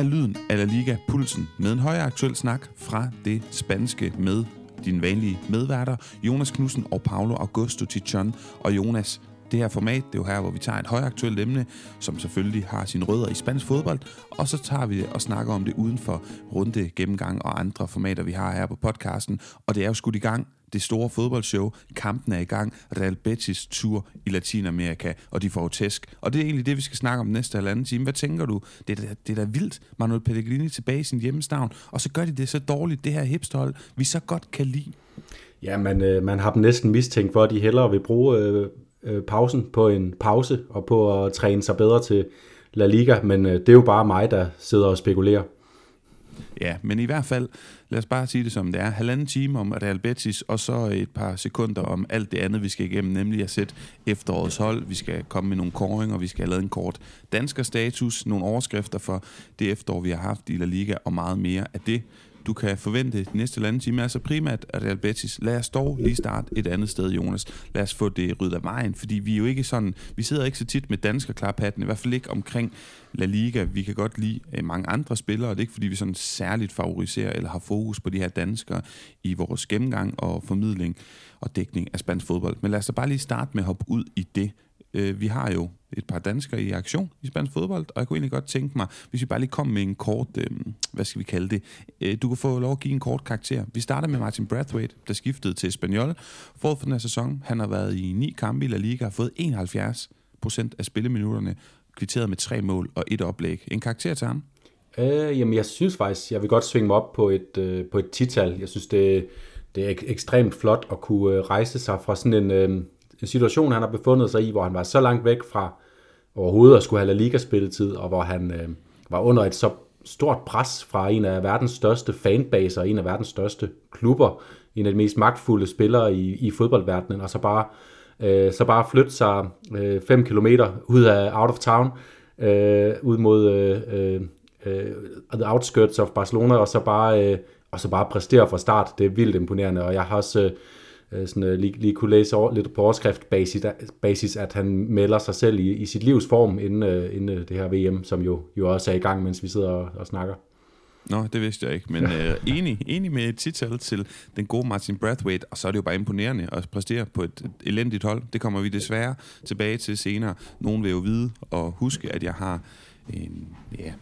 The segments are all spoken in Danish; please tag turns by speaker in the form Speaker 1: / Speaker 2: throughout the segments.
Speaker 1: er lyden af La Liga Pulsen med en højaktuel snak fra det spanske med dine vanlige medværter, Jonas Knudsen og Paolo Augusto Tichon. Og Jonas, det her format, det er jo her, hvor vi tager et højaktuelt emne, som selvfølgelig har sine rødder i spansk fodbold, og så tager vi og snakker om det uden for runde, gennemgang og andre formater, vi har her på podcasten. Og det er jo skudt i gang det store fodboldshow. Kampen er i gang. Real Betis tur i Latinamerika, og de får tæsk. Og det er egentlig det, vi skal snakke om næste halvanden time. Hvad tænker du? Det er da, det er da vildt. Manuel Pellegrini tilbage i sin hjemmestavn, og så gør de det så dårligt, det her hipsterhold, vi så godt kan lide.
Speaker 2: Ja, man, øh, man har dem næsten mistænkt for, at de hellere vil bruge øh, øh, pausen på en pause og på at træne sig bedre til La Liga, men øh, det er jo bare mig, der sidder og spekulerer.
Speaker 1: Ja, men i hvert fald, lad os bare sige det som det er. Halvanden time om Real Betis, og så et par sekunder om alt det andet, vi skal igennem, nemlig at sætte efterårets hold. Vi skal komme med nogle koringer, vi skal have lavet en kort dansker status, nogle overskrifter for det efterår, vi har haft i La Liga, og meget mere af det du kan forvente de næste lande time, altså primært Real Betis. Lad os dog lige starte et andet sted, Jonas. Lad os få det ryddet af vejen, fordi vi er jo ikke sådan, vi sidder ikke så tit med dansker klarpatten, i hvert fald ikke omkring La Liga. Vi kan godt lide eh, mange andre spillere, og det er ikke fordi, vi sådan særligt favoriserer eller har fokus på de her danskere i vores gennemgang og formidling og dækning af spansk fodbold. Men lad os da bare lige starte med at hoppe ud i det. Eh, vi har jo et par danskere i aktion i spansk fodbold, og jeg kunne egentlig godt tænke mig, hvis vi bare lige kom med en kort, øh, hvad skal vi kalde det, øh, du kan få lov at give en kort karakter. Vi starter med Martin Brathwaite, der skiftede til Espanyol forud for den her sæson. Han har været i ni kampe i La Liga, har fået 71 procent af spilleminutterne, kvitteret med tre mål og et oplæg. En karakter til ham?
Speaker 2: Øh, jamen, jeg synes faktisk, jeg vil godt svinge mig op på et, øh, på et tital. Jeg synes, det, det er ek- ekstremt flot at kunne øh, rejse sig fra sådan en, øh, en situation, han har befundet sig i, hvor han var så langt væk fra overhovedet at skulle have La Liga-spilletid, og hvor han øh, var under et så stort pres fra en af verdens største fanbaser, en af verdens største klubber, en af de mest magtfulde spillere i, i fodboldverdenen, og så bare, øh, så bare flytte sig 5 øh, kilometer ud af out of town, øh, ud mod øh, øh, the outskirts of Barcelona, og så bare, øh, og så bare præstere fra start. Det er vildt imponerende, og jeg har også øh, øh, sådan, øh, lige, lige kunne læse over, lidt på overskriftbasis, basis, at han melder sig selv i, i sit livs form inden, øh, inden det her VM, som jo, jo også er i gang, mens vi sidder og, og snakker.
Speaker 1: Nå, det vidste jeg ikke, men øh, enig, enig med et tital til den gode Martin Brathwaite, og så er det jo bare imponerende at præstere på et, et elendigt hold. Det kommer vi desværre tilbage til senere. Nogen vil jo vide og huske, at jeg har en, ja,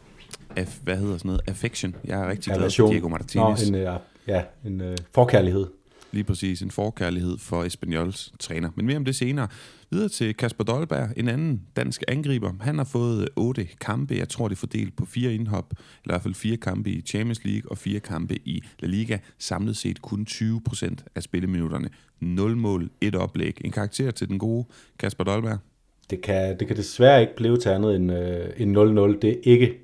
Speaker 1: af, hvad hedder sådan noget, affection. Jeg er rigtig glad for Diego Martinez.
Speaker 2: Nå, en, ja, en uh, forkærlighed
Speaker 1: lige præcis en forkærlighed for Espanyols træner. Men mere om det senere. Videre til Kasper Dolberg, en anden dansk angriber. Han har fået otte kampe, jeg tror det er fordelt på fire indhop, eller i hvert fald fire kampe i Champions League og fire kampe i La Liga. Samlet set kun 20 procent af spilleminutterne. 0 mål, et oplæg. En karakter til den gode Kasper Dolberg.
Speaker 2: Det kan, det kan desværre ikke blive til andet end, øh, end 0-0. Det er, ikke,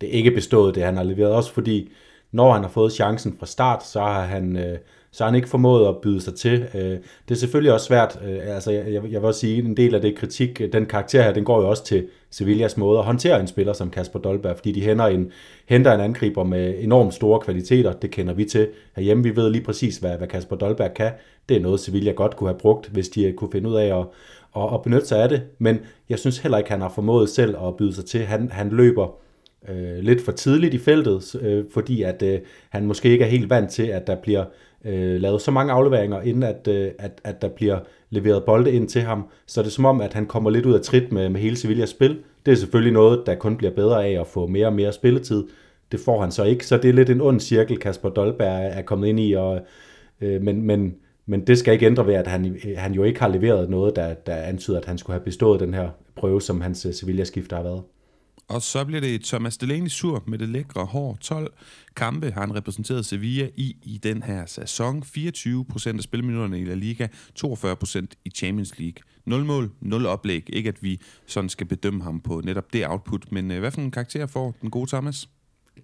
Speaker 2: det er ikke bestået, det han har leveret. Også fordi, når han har fået chancen fra start, så har han... Øh, så han ikke formået at byde sig til. Øh, det er selvfølgelig også svært, øh, altså jeg, jeg vil også sige, en del af det kritik, øh, den karakter her, den går jo også til Sevillas måde at håndtere en spiller som Kasper Dolberg, fordi de henter en, henter en angriber med enormt store kvaliteter, det kender vi til herhjemme, vi ved lige præcis, hvad, hvad Kasper Dolberg kan, det er noget Sevilla godt kunne have brugt, hvis de kunne finde ud af at, at, at benytte sig af det, men jeg synes heller ikke, han har formået selv at byde sig til, han, han løber øh, lidt for tidligt i feltet, øh, fordi at øh, han måske ikke er helt vant til, at der bliver øh, lavet så mange afleveringer, inden at, øh, at, at der bliver leveret bolde ind til ham. Så det er som om, at han kommer lidt ud af trit med, med hele Sevillas spil. Det er selvfølgelig noget, der kun bliver bedre af at få mere og mere spilletid. Det får han så ikke, så det er lidt en ond cirkel, Kasper Dolberg er kommet ind i. Og, øh, men, men, men det skal ikke ændre ved, at han, øh, han jo ikke har leveret noget, der, der antyder, at han skulle have bestået den her prøve, som hans øh, Sevilla-skifter har været.
Speaker 1: Og så bliver det Thomas Delaney sur med det lækre hår. 12 kampe har han repræsenteret Sevilla i i den her sæson. 24 procent af spilminutterne i La Liga, 42 procent i Champions League. 0 mål, 0 oplæg. Ikke at vi sådan skal bedømme ham på netop det output, men øh, hvad for en karakter får den gode Thomas?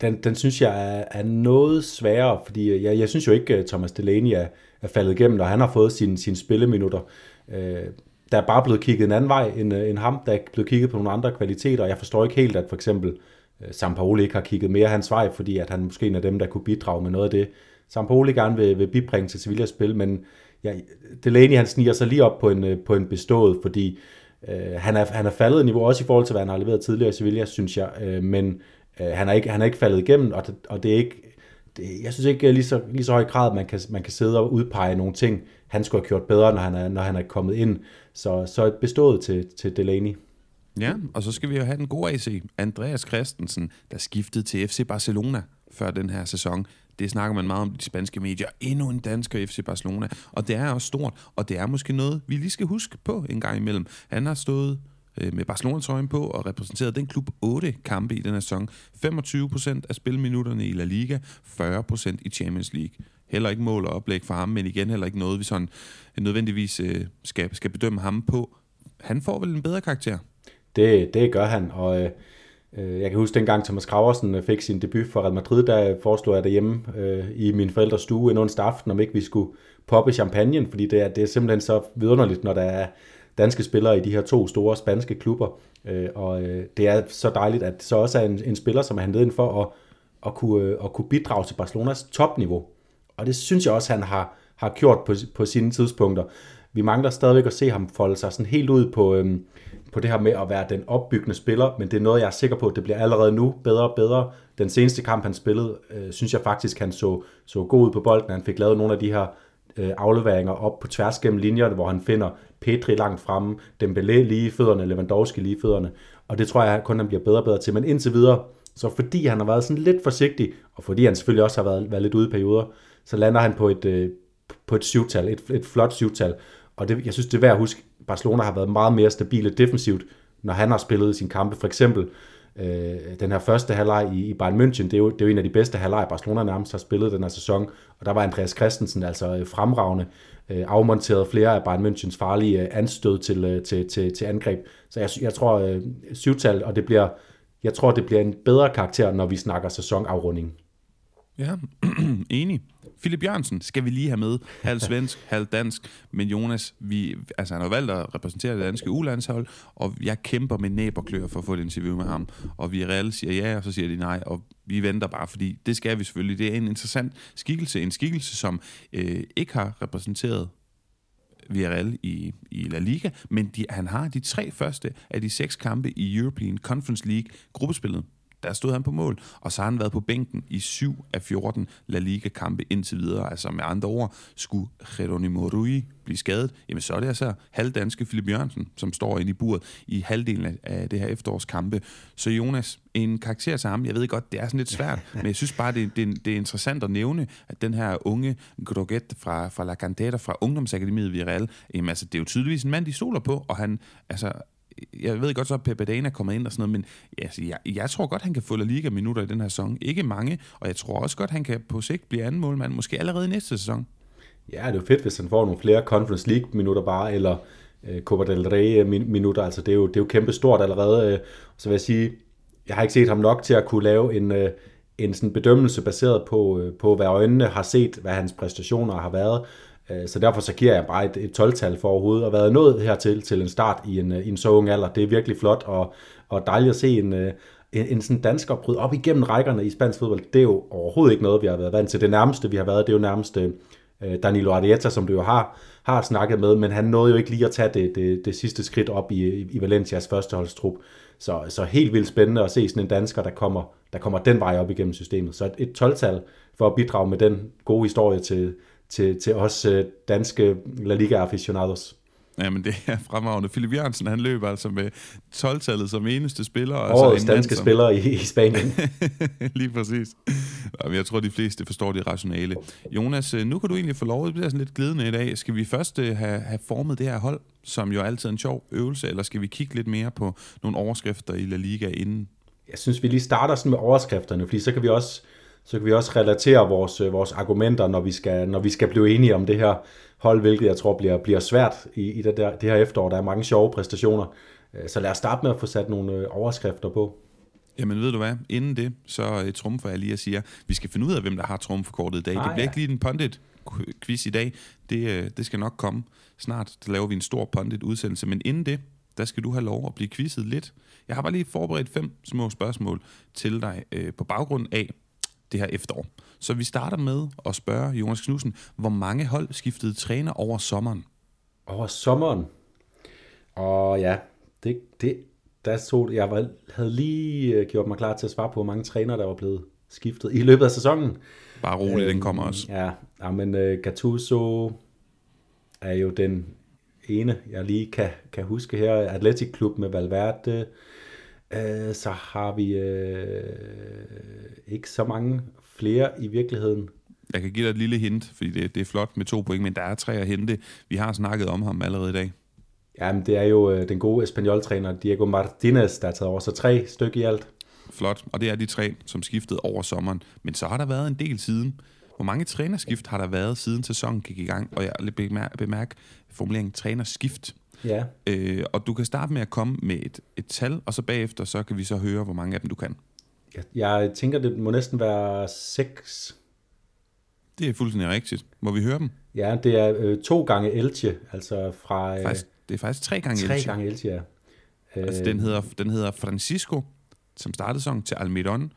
Speaker 2: Den, den synes jeg er, er noget sværere, fordi øh, jeg, jeg synes jo ikke, at Thomas Delaney er, er faldet igennem, når han har fået sine, sin spilleminutter. Øh, der er bare blevet kigget en anden vej end, øh, end ham. Der er blevet kigget på nogle andre kvaliteter, og jeg forstår ikke helt, at for eksempel øh, Sampaoli ikke har kigget mere hans vej, fordi at han måske er en af dem, der kunne bidrage med noget af det. Sampaoli gerne vil, vil bibringe til Sevillas spil, men ja, Delaney han sniger sig lige op på en, øh, på en bestået, fordi øh, han, er, han er faldet i niveau, også i forhold til, hvad han har leveret tidligere i Sevilla, synes jeg, øh, men Øh, han, er ikke, han er ikke faldet igennem, og det, og det er ikke, det, jeg synes ikke lige så, lige så høj grad, man kan, man kan sidde og udpege nogle ting, han skulle have gjort bedre, når han er, når han er kommet ind. Så, så et bestået til, til Delaney.
Speaker 1: Ja, og så skal vi jo have den gode AC, Andreas Christensen, der skiftede til FC Barcelona før den her sæson. Det snakker man meget om i de spanske medier. Endnu en dansker i FC Barcelona. Og det er også stort, og det er måske noget, vi lige skal huske på en gang imellem. Han har stået øh, med Barcelona-trøjen på og repræsenteret den klub 8 kampe i den her sæson. 25% af spilminutterne i La Liga, 40% i Champions League. Heller ikke mål og oplæg for ham, men igen heller ikke noget, vi sådan nødvendigvis øh, skal, skal bedømme ham på. Han får vel en bedre karakter?
Speaker 2: Det, det gør han, og øh, øh jeg kan huske dengang Thomas Graversen øh, fik sin debut for Real Madrid, der foreslog jeg derhjemme øh, i min forældres stue en onsdag aften, om ikke vi skulle poppe champagne, fordi det er, det er simpelthen så vidunderligt, når der er danske spillere i de her to store spanske klubber, øh, og øh, det er så dejligt, at så også er en, en spiller, som er hentet ind for at, at, kunne, øh, at kunne bidrage til Barcelonas topniveau. Og det synes jeg også, han har, har gjort på, på sine tidspunkter. Vi mangler stadigvæk at se ham folde sig sådan helt ud på, øhm, på det her med at være den opbyggende spiller, men det er noget, jeg er sikker på, at det bliver allerede nu bedre og bedre. Den seneste kamp, han spillede, øh, synes jeg faktisk, han så, så god ud på bolden. Han fik lavet nogle af de her øh, afleveringer op på tværs gennem linjerne, hvor han finder Petri langt fremme, Dembélé lige i fødderne, Lewandowski lige i fødderne, og det tror jeg kun, han bliver bedre og bedre til. Men indtil videre, så fordi han har været sådan lidt forsigtig, og fordi han selvfølgelig også har været, været lidt ude i perioder, så lander han på et, øh, på et syvtal, et, et flot syvtal. Og det, jeg synes, det er værd at huske, Barcelona har været meget mere stabile defensivt, når han har spillet sin kampe. For eksempel øh, den her første halvleg i, i Bayern München, det er, jo, det er jo en af de bedste halvleg, Barcelona nærmest har spillet den her sæson. Og der var Andreas Christensen altså øh, fremragende, øh, afmonteret flere af Bayern Münchens farlige øh, anstød til, øh, til, til, til angreb. Så jeg, jeg tror øh, syvtal, og det bliver, jeg tror, det bliver en bedre karakter, når vi snakker sæsonafrunding.
Speaker 1: Ja, enig. Philip Jørgensen skal vi lige have med. Halv svensk, halv dansk. Men Jonas, vi, altså han har valgt at repræsentere det danske ulandshold, og jeg kæmper med næb og klør for at få et interview med ham. Og vi reelt siger ja, og så siger de nej, og vi venter bare, fordi det skal vi selvfølgelig. Det er en interessant skikkelse, en skikkelse, som øh, ikke har repræsenteret Villarreal i, i La Liga, men de, han har de tre første af de seks kampe i European Conference League gruppespillet der stod han på mål, og så har han været på bænken i 7 af 14 La Liga-kampe indtil videre. Altså med andre ord, skulle Geronimo Rui blive skadet, jamen så er det altså halvdanske Philip Jørgensen, som står inde i buret i halvdelen af det her efterårskampe. Så Jonas, en karakter til ham, jeg ved godt, det er sådan lidt svært, men jeg synes bare, det, det, det er interessant at nævne, at den her unge Groget fra, fra La Cantera, fra Ungdomsakademiet Viral, jamen altså, det er jo tydeligvis en mand, de stoler på, og han, altså, jeg ved godt så, at Pepe Dana kommer ind og sådan noget, men altså, jeg, jeg tror godt, han kan få La Liga-minutter i den her sæson. Ikke mange, og jeg tror også godt, han kan på sigt blive anden målmand, måske allerede næste sæson.
Speaker 2: Ja, det er jo fedt, hvis han får nogle flere Conference League-minutter bare, eller øh, Copa del Rey-minutter. Øh, altså, det er, jo, det er jo kæmpe stort allerede. Øh, så vil jeg sige, jeg har ikke set ham nok til at kunne lave en, øh, en sådan bedømmelse baseret på, øh, på, hvad øjnene har set, hvad hans præstationer har været. Øh, så derfor så giver jeg bare et, et 12-tal for overhovedet at være nået hertil til en start i en, øh, i en så ung alder. Det er virkelig flot og, og dejligt at se en, øh, en, en sådan dansker bryde op igennem rækkerne i spansk fodbold. Det er jo overhovedet ikke noget, vi har været vant til. Det nærmeste, vi har været, det er jo nærmest Danilo Arrieta, som du jo har, har snakket med, men han nåede jo ikke lige at tage det, det, det sidste skridt op i, i Valencias førsteholdstrup. Så, så helt vildt spændende at se sådan en dansker, der kommer, der kommer den vej op igennem systemet. Så et, et 12-tal for at bidrage med den gode historie til, til, til os øh, danske La Liga aficionados.
Speaker 1: Jamen, det er fremragende. Philip Jørgensen, han løber altså med 12-tallet som eneste spiller.
Speaker 2: Årets altså danske som... spiller i, i Spanien.
Speaker 1: Lige præcis. Jeg tror, de fleste forstår det rationale. Jonas, øh, nu kan du egentlig få lov, det bliver sådan lidt glidende i dag. Skal vi først øh, have, have formet det her hold, som jo altid er en sjov øvelse, eller skal vi kigge lidt mere på nogle overskrifter i La Liga inden?
Speaker 2: Jeg synes, vi lige starter sådan med overskrifterne, fordi så kan vi også så kan vi også relatere vores, øh, vores argumenter, når vi, skal, når vi skal blive enige om det her hold, hvilket jeg tror bliver, bliver svært i, i det, der, det her efterår. Der er mange sjove præstationer. Øh, så lad os starte med at få sat nogle øh, overskrifter på.
Speaker 1: Jamen ved du hvad, inden det, så trumfer jeg lige at sige, vi skal finde ud af, hvem der har trumfkortet i dag. Ah, det bliver ja. ikke lige en pundit quiz i dag. Det, det skal nok komme snart. Der laver vi en stor pundit udsendelse. Men inden det, der skal du have lov at blive quizzet lidt. Jeg har bare lige forberedt fem små spørgsmål til dig øh, på baggrund af, det her efterår. Så vi starter med at spørge Jonas Knudsen, hvor mange hold skiftede træner over sommeren?
Speaker 2: Over sommeren? Og ja, det, det, der stod, jeg var, havde lige øh, gjort mig klar til at svare på, hvor mange trænere, der var blevet skiftet i løbet af sæsonen.
Speaker 1: Bare roligt, den kommer også.
Speaker 2: Ja, ja men uh, Gattuso er jo den ene, jeg lige kan, kan huske her. Atletic Klub med Valverde. Uh, så har vi uh, ikke så mange flere i virkeligheden.
Speaker 1: Jeg kan give dig et lille hint, fordi det, det er flot med to point, men der er tre at hente. Vi har snakket om ham allerede i dag.
Speaker 2: Jamen, det er jo øh, den gode Espanyol-træner Diego Martinez, der er taget over. Så tre stykker i alt.
Speaker 1: Flot, og det er de tre, som skiftede over sommeren. Men så har der været en del siden. Hvor mange trænerskift har der været, siden sæsonen gik i gang? Og jeg vil bemærke, bemærke formuleringen trænerskift.
Speaker 2: Ja.
Speaker 1: Øh, og du kan starte med at komme med et, et tal, og så bagefter så kan vi så høre, hvor mange af dem du kan.
Speaker 2: Jeg, jeg tænker, det må næsten være seks.
Speaker 1: Det er fuldstændig rigtigt. Må vi høre dem?
Speaker 2: Ja, det er øh, to gange Elche, altså fra... Øh,
Speaker 1: faktisk, det er faktisk tre gange
Speaker 2: tre
Speaker 1: Elche.
Speaker 2: gange Elche, ja.
Speaker 1: Altså, den, hedder, den hedder Francisco, som startede sæsonen til Almiron.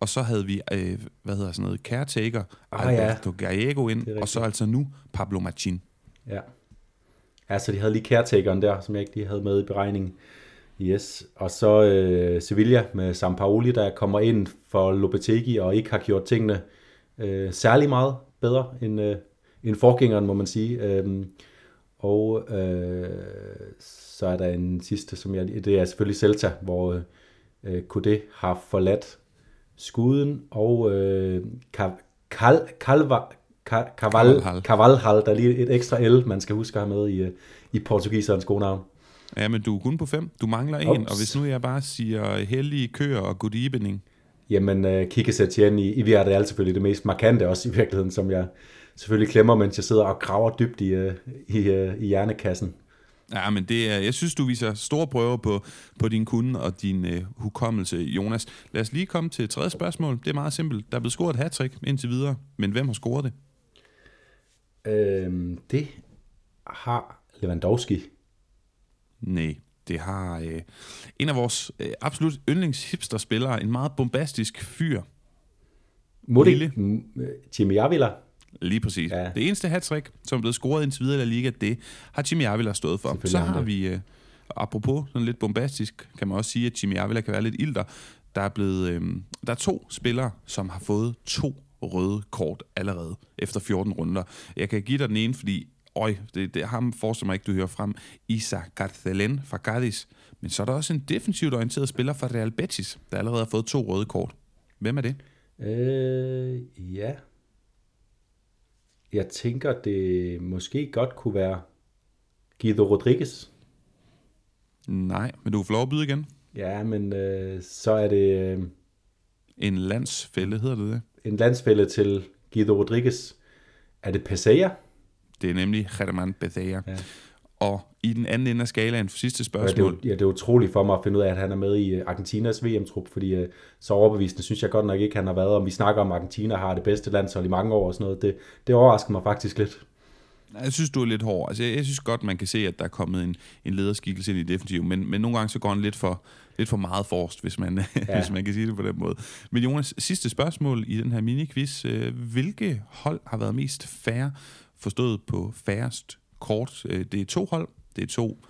Speaker 1: Og så havde vi, øh, hvad hedder sådan noget, caretaker,
Speaker 2: Ah, ja.
Speaker 1: Alberto Gallego ind, og så altså nu Pablo Machin.
Speaker 2: Ja. Altså, de havde lige caretakeren der, som jeg ikke lige havde med i beregningen. Yes. Og så øh, Sevilla med Sampaoli, der kommer ind for Lopetegi og ikke har gjort tingene øh, særlig meget bedre end, øh, end forgængeren, må man sige. Øh, og øh, så er der en sidste, som jeg, det er selvfølgelig Celta, hvor øh, Kudé har forladt skuden, og øh, Kal, Kalva, Ka- Kaval,
Speaker 1: Carvalhal.
Speaker 2: Der er lige et ekstra L, man skal huske at have med i, øh, i portugiserens gode navn.
Speaker 1: Ja, men du er kun på fem. Du mangler en, og hvis nu jeg bare siger hellige køer og good evening,
Speaker 2: Jamen, uh, Kike Setien i, i Villarreal er selvfølgelig det mest markante også i virkeligheden, som jeg selvfølgelig klemmer, mens jeg sidder og graver dybt i, uh, i, uh, i hjernekassen.
Speaker 1: Ja, men det er, jeg synes, du viser store prøver på, på din kunde og din øh, hukommelse, Jonas. Lad os lige komme til et tredje spørgsmål. Det er meget simpelt. Der er blevet scoret et hat indtil videre, men hvem har scoret det?
Speaker 2: Øhm, det har Lewandowski.
Speaker 1: Nej, det har øh, en af vores øh, absolut yndlingshipsterspillere, en meget bombastisk fyr,
Speaker 2: Må det Jimmy Avila.
Speaker 1: Lige præcis.
Speaker 2: Ja.
Speaker 1: Det eneste hat som er blevet scoret indtil videre i La Liga, det har Jimmy Avila stået for. Så
Speaker 2: har
Speaker 1: vi, øh, apropos sådan lidt bombastisk, kan man også sige, at Jimmy Avila kan være lidt ilter. Der er, blevet, øh, der er to spillere, som har fået to røde kort allerede efter 14 runder. Jeg kan give dig den ene, fordi øj, det, det ham forestiller mig ikke, du hører frem. Isa Garcelen fra Cadiz. Men så er der også en defensivt orienteret spiller fra Real Betis, der allerede har fået to røde kort. Hvem er det?
Speaker 2: Øh, ja. Jeg tænker, det måske godt kunne være Guido Rodriguez.
Speaker 1: Nej, men du får lov at byde igen.
Speaker 2: Ja, men øh, så er det øh,
Speaker 1: En landsfælde, hedder det det?
Speaker 2: En landsfælde til Guido Rodriguez. Er det Pesaya?
Speaker 1: Det er nemlig Germán Bethea.
Speaker 2: Ja.
Speaker 1: Og i den anden ende af skalaen, for sidste
Speaker 2: Ja, det, er,
Speaker 1: spørgsmål,
Speaker 2: ja, det er utroligt for mig at finde ud af, at han er med i øh, Argentinas VM-trup, fordi øh, så overbevisende synes jeg godt nok ikke, han har været. Om vi snakker om, Argentina har det bedste landshold i mange år og sådan noget, det, det overrasker mig faktisk lidt.
Speaker 1: jeg synes, du er lidt hård. Altså, jeg, jeg synes godt, man kan se, at der er kommet en, en lederskikkelse ind i defensiv, men, men nogle gange så går han lidt for, lidt for meget forrest, hvis man, ja. hvis man kan sige det på den måde. Men Jonas, sidste spørgsmål i den her mini-quiz. Øh, Hvilke hold har været mest færre, forstået på færrest kort? Øh, Det er to hold, det er to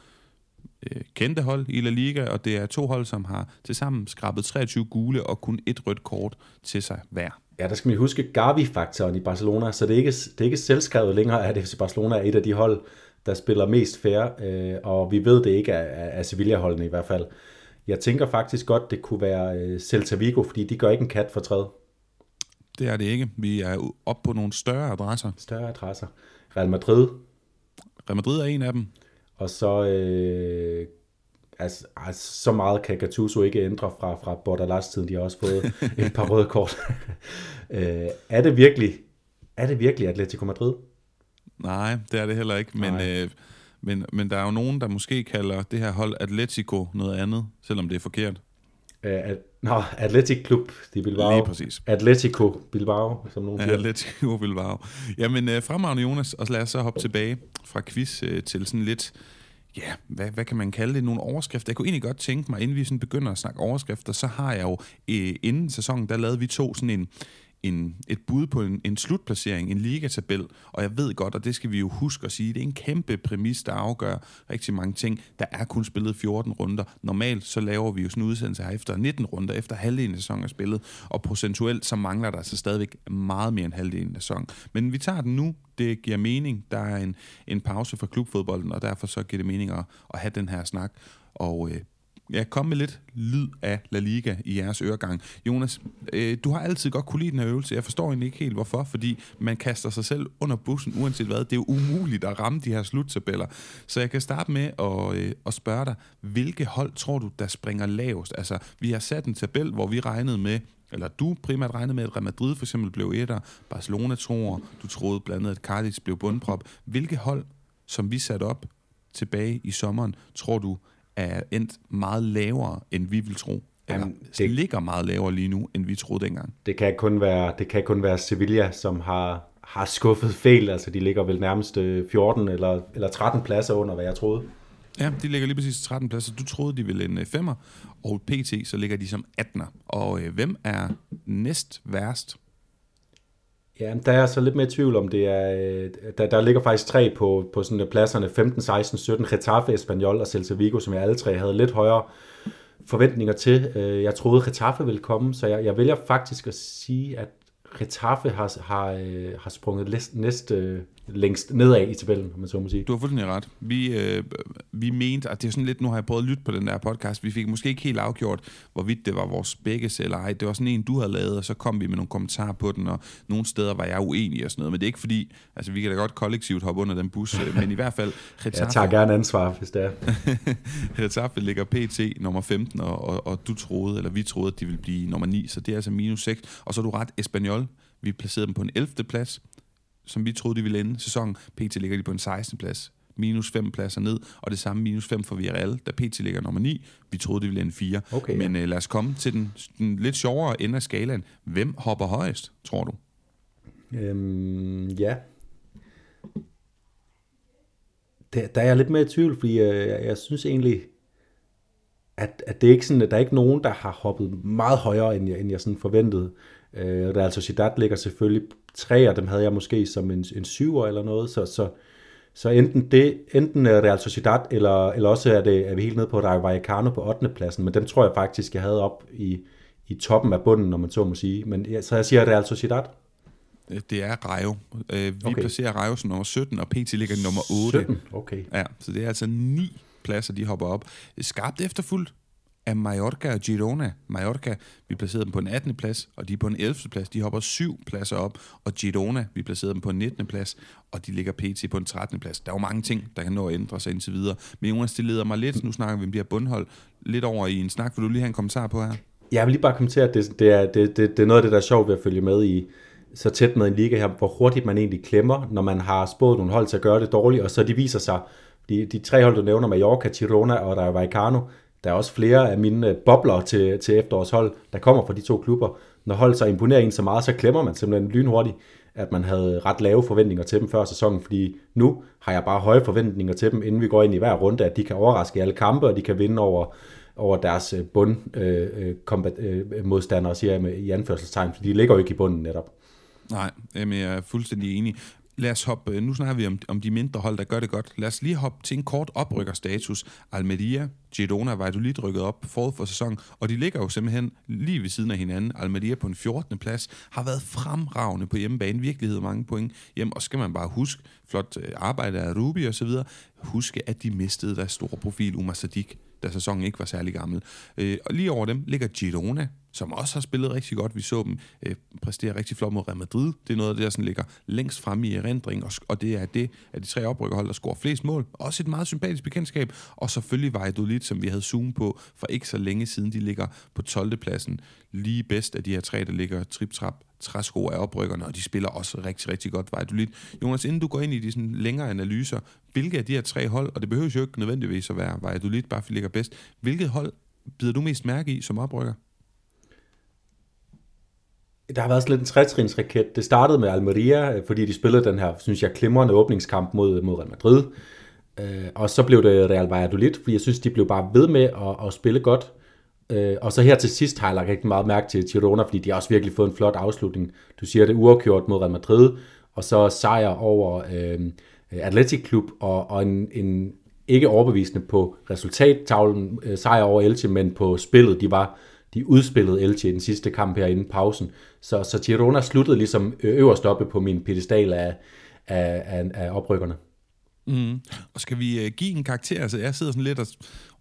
Speaker 1: øh, kendte hold i La Liga, og det er to hold, som har tilsammen skrabet 23 gule og kun et rødt kort til sig hver.
Speaker 2: Ja, der skal man huske Gavi-faktoren i Barcelona, så det er ikke, det er ikke selvskrevet længere, at FC Barcelona er et af de hold, der spiller mest fair, øh, og vi ved det ikke af Sevilla-holdene i hvert fald. Jeg tænker faktisk godt, det kunne være øh, Celta Vigo, fordi de gør ikke en kat for træd.
Speaker 1: Det er det ikke. Vi er oppe på nogle større adresser.
Speaker 2: Større adresser. Real Madrid,
Speaker 1: Real Madrid er en af dem.
Speaker 2: og så... Øh, altså, altså, så meget kan Gattuso ikke ændre fra, fra Bordalas-tiden. De har også fået et par røde kort. øh, er det virkelig... Er det virkelig Atletico Madrid?
Speaker 1: Nej, det er det heller ikke. Men,
Speaker 2: Nej.
Speaker 1: øh, men, men der er jo nogen, der måske kalder det her hold Atletico noget andet, selvom det er forkert.
Speaker 2: Øh, at, nå, Atletic Club de Bilbao.
Speaker 1: Lige præcis.
Speaker 2: Atletico Bilbao, som nogen siger.
Speaker 1: Atletico Bilbao. Jamen, øh, fremragende Jonas, og lad os så hoppe tilbage fra quiz øh, til sådan lidt, ja, hvad, hvad kan man kalde det, nogle overskrifter. Jeg kunne egentlig godt tænke mig, inden vi sådan begynder at snakke overskrifter, så har jeg jo, inden sæsonen, der lavede vi to sådan en, en, et bud på en, en slutplacering, en ligatabel, og jeg ved godt, og det skal vi jo huske at sige, det er en kæmpe præmis, der afgør rigtig mange ting. Der er kun spillet 14 runder. Normalt så laver vi jo sådan en udsendelse her efter 19 runder, efter halvdelen af sæsonen er spillet, og procentuelt så mangler der altså stadigvæk meget mere end halvdelen af sæsonen. Men vi tager den nu, det giver mening. Der er en, en pause for klubfodbolden, og derfor så giver det mening at, at have den her snak. Og øh, ja, kom med lidt lyd af La Liga i jeres øregang. Jonas, øh, du har altid godt kunne lide den her øvelse. Jeg forstår egentlig ikke helt hvorfor, fordi man kaster sig selv under bussen, uanset hvad. Det er jo umuligt at ramme de her sluttabeller. Så jeg kan starte med at, øh, at spørge dig, hvilke hold tror du, der springer lavest? Altså, vi har sat en tabel, hvor vi regnede med, eller du primært regnede med, at Real Madrid for eksempel blev etter, Barcelona tror, du troede blandt andet, at Cardiff blev bundprop. Hvilke hold, som vi satte op tilbage i sommeren, tror du er endt meget lavere, end vi vil tro?
Speaker 2: Jamen,
Speaker 1: det ligger meget lavere lige nu, end vi troede dengang.
Speaker 2: Det kan kun være, det kan kun være Sevilla, som har, har skuffet fejl. Altså, de ligger vel nærmest øh, 14 eller, eller 13 pladser under, hvad jeg troede.
Speaker 1: Ja, de ligger lige præcis 13 pladser. Du troede, de ville en øh, femmer, og PT så ligger de som 18'er. Og øh, hvem er næst værst?
Speaker 2: Ja, der er så lidt mere tvivl om det er, øh, der, der ligger faktisk tre på, på sådan øh, pladserne 15, 16, 17, Getafe, Espanyol og Celta Vigo, som jeg alle tre havde lidt højere forventninger til. Øh, jeg troede, Getafe ville komme, så jeg, jeg vælger faktisk at sige, at Getafe har, har, har sprunget næste længst nedad i tabellen, om man så må sige.
Speaker 1: Du har fuldstændig ret. Vi, øh, vi mente, at det er sådan lidt, nu har jeg prøvet at lytte på den der podcast, vi fik måske ikke helt afgjort, hvorvidt det var vores begge eller ej. Det var sådan en, du havde lavet, og så kom vi med nogle kommentarer på den, og nogle steder var jeg uenig og sådan noget. Men det er ikke fordi, altså vi kan da godt kollektivt hoppe under den bus, øh, men i hvert fald,
Speaker 2: Jeg tager gerne ansvar, hvis det er.
Speaker 1: Getafe ligger PT nummer 15, og, og, og du troede, eller vi troede, at de ville blive nummer 9, så det er altså minus 6. Og så er du ret, Espanyol, vi placerede dem på en 11. plads, som vi troede, de ville ende sæsonen. PT ligger de på en 16. plads, minus 5 pladser ned, og det samme minus 5 for Villarreal, da PT ligger nummer 9. Vi troede, de ville ende 4.
Speaker 2: Okay, ja.
Speaker 1: Men øh, lad os komme til den, den lidt sjovere ende af skalaen. Hvem hopper højest, tror du?
Speaker 2: Øhm, ja. Der, der er jeg lidt mere i tvivl, fordi øh, jeg, jeg synes egentlig, at, at det er ikke sådan, at der er ikke nogen, der har hoppet meget højere, end jeg, end jeg sådan forventede. Øh, Real Sociedad ligger selvfølgelig tre af dem havde jeg måske som en, en syver eller noget, så, så, så enten det, enten er Real Sociedad, eller, eller også er, det, er vi helt nede på Rayo Vallecano på 8. pladsen, men dem tror jeg faktisk, jeg havde op i, i toppen af bunden, når man så må sige. Men ja, så jeg siger Real Sociedad.
Speaker 1: Øh, Det er Rayo. Øh, vi okay. Placerer Rayo som nummer 17, og PT ligger nummer 8.
Speaker 2: 17, okay.
Speaker 1: Ja, så det er altså ni pladser, de hopper op. Skarpt efterfulgt af Mallorca og Girona. Mallorca, vi placerede dem på en 18. plads, og de er på en 11. plads. De hopper syv pladser op, og Girona, vi placerede dem på en 19. plads, og de ligger pt. på en 13. plads. Der er jo mange ting, der kan nå at ændre sig indtil videre. Men Jonas, det leder mig lidt, nu snakker vi om de her bundhold, lidt over i en snak. Vil du lige have en kommentar på her?
Speaker 2: Jeg vil lige bare kommentere, at det, det, er, det, det, det er noget af det, der er sjovt ved at følge med i så tæt med en liga her, hvor hurtigt man egentlig klemmer, når man har spået nogle hold til at gøre det dårligt, og så de viser sig, de, de tre hold, du nævner, Mallorca, Girona og Rayo Vallecano, der er også flere af mine øh, bobler til, til efterårshold, der kommer fra de to klubber. Når hold så imponerer en så meget, så klemmer man simpelthen lynhurtigt, at man havde ret lave forventninger til dem før sæsonen, fordi nu har jeg bare høje forventninger til dem, inden vi går ind i hver runde, at de kan overraske i alle kampe, og de kan vinde over, over deres bundmodstandere, bund øh, øh, øh, modstandere, siger jeg med, i anførselstegn, fordi de ligger jo ikke i bunden netop.
Speaker 1: Nej, jamen, jeg er fuldstændig enig. Lad os hoppe, øh, nu snakker vi om, om de mindre hold, der gør det godt. Lad os lige hoppe til en kort oprykkerstatus. Almeria, Girona, var du lige rykket op forud for sæsonen, og de ligger jo simpelthen lige ved siden af hinanden. Almeria på en 14. plads har været fremragende på hjemmebane, virkelig mange point hjem, og skal man bare huske, flot øh, arbejde af Rubi og så videre, huske, at de mistede deres store profil, Umar Sadik, da sæsonen ikke var særlig gammel. Øh, og lige over dem ligger Girona, som også har spillet rigtig godt. Vi så dem øh, præstere rigtig flot mod Real Madrid. Det er noget af det, der sådan ligger længst fremme i erindring, og, og det er det af de tre oprykkerhold, der scorer flest mål. Også et meget sympatisk bekendtskab. Og selvfølgelig Valladolid, som vi havde zoom på for ikke så længe siden. De ligger på 12. pladsen. Lige bedst af de her tre, der ligger trip-trap træsko af oprykkerne, og de spiller også rigtig, rigtig godt Valladolid. Jonas, inden du går ind i de sådan længere analyser, hvilke af de her tre hold, og det behøver jo ikke nødvendigvis at være Valladolid, bare fordi ligger bedst, hvilket hold bider du mest mærke i som oprykker?
Speaker 2: Der har været sådan lidt en trætrinsraket. Det startede med Almeria, øh, fordi de spillede den her, synes jeg, klimrende åbningskamp mod, mod Real Madrid. Øh, og så blev det Real Valladolid, fordi jeg synes, de blev bare ved med at, at spille godt. Øh, og så her til sidst har jeg lagt rigtig meget mærke til Girona, fordi de har også virkelig fået en flot afslutning. Du siger det uafgjort mod Real Madrid, og så sejr over øh, Atletic Klub, og, og en, en ikke overbevisende på resultattavlen øh, sejr over Elche, men på spillet. De var de udspillede Elche i den sidste kamp her inden pausen. Så, så Girona sluttede ligesom øverst oppe på min pedestal af, af, af, af oprykkerne.
Speaker 1: Mm. Og skal vi uh, give en karakter? Altså, jeg sidder sådan lidt og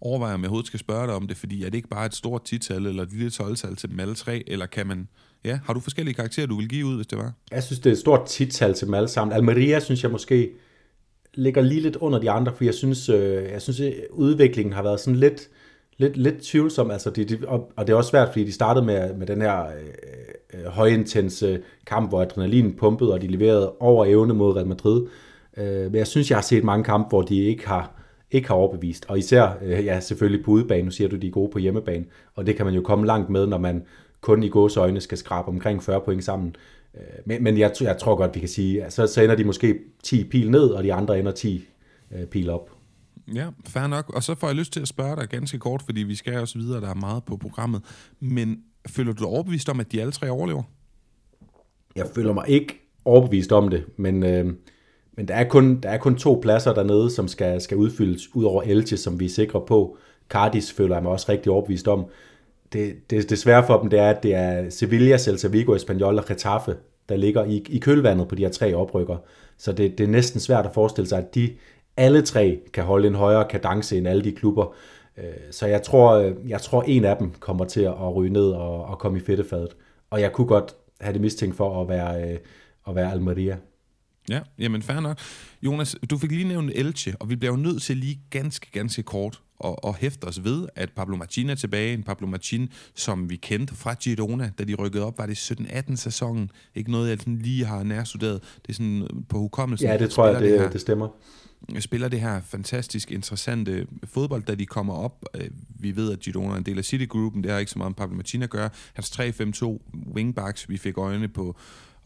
Speaker 1: overvejer, om jeg overhovedet skal spørge dig om det, fordi er det ikke bare et stort tital eller et lille 12 til dem alle tre, eller kan man... Ja, har du forskellige karakterer, du vil give ud, hvis det var?
Speaker 2: Jeg synes, det er et stort tital til dem alle sammen. Almeria synes jeg måske ligger lige lidt under de andre, for jeg synes, øh, jeg synes udviklingen har været sådan lidt, lidt, lidt tvivlsom. Altså, de, de, og, og det er også svært, fordi de startede med, med den her øh, øh, højintense kamp, hvor adrenalin pumpede, og de leverede over evne mod Real Madrid. Øh, men jeg synes, jeg har set mange kampe, hvor de ikke har, ikke har overbevist. Og især, øh, ja, selvfølgelig på udebane. Nu siger du, de er gode på hjemmebane. Og det kan man jo komme langt med, når man kun i gås øjne skal skrabe omkring 40 point sammen. Øh, men, men jeg, jeg tror godt, vi kan sige, at så, så ender de måske 10 pil ned, og de andre ender 10 øh, pil op.
Speaker 1: Ja, fair nok. Og så får jeg lyst til at spørge dig ganske kort, fordi vi skal også videre, der er meget på programmet. Men føler du dig overbevist om, at de alle tre overlever?
Speaker 2: Jeg føler mig ikke overbevist om det, men, øh, men der, er kun, der er kun to pladser dernede, som skal, skal udfyldes ud over Elche, som vi er sikre på. Cardis føler jeg mig også rigtig overbevist om. Det, det, det svære for dem, det er, at det er Sevilla, Celta Vigo, Espanyol og Getafe, der ligger i, i kølvandet på de her tre oprykker. Så det, det er næsten svært at forestille sig, at de alle tre kan holde en højere kadence end alle de klubber. Øh, så jeg tror, øh, jeg tror en af dem kommer til at ryge ned og, og komme i fedtefadet. Og jeg kunne godt have det mistænkt for at være, øh, at være Almeria.
Speaker 1: Ja, jamen fair nok. Jonas, du fik lige nævnt Elche, og vi bliver jo nødt til lige ganske, ganske kort og, og hæfte os ved, at Pablo Martin er tilbage. En Pablo Martin, som vi kendte fra Girona, da de rykkede op, var det 17-18 sæsonen. Ikke noget, jeg sådan lige har nærstuderet. Det er sådan på hukommelsen.
Speaker 2: Ja, det tror jeg, det, det, det stemmer
Speaker 1: spiller det her fantastisk interessante fodbold, da de kommer op. Øh, vi ved, at Girona er en del af City-gruppen, det har ikke så meget med Pablo Martin at gøre. Hans 3-5-2 wingbacks, vi fik øjne på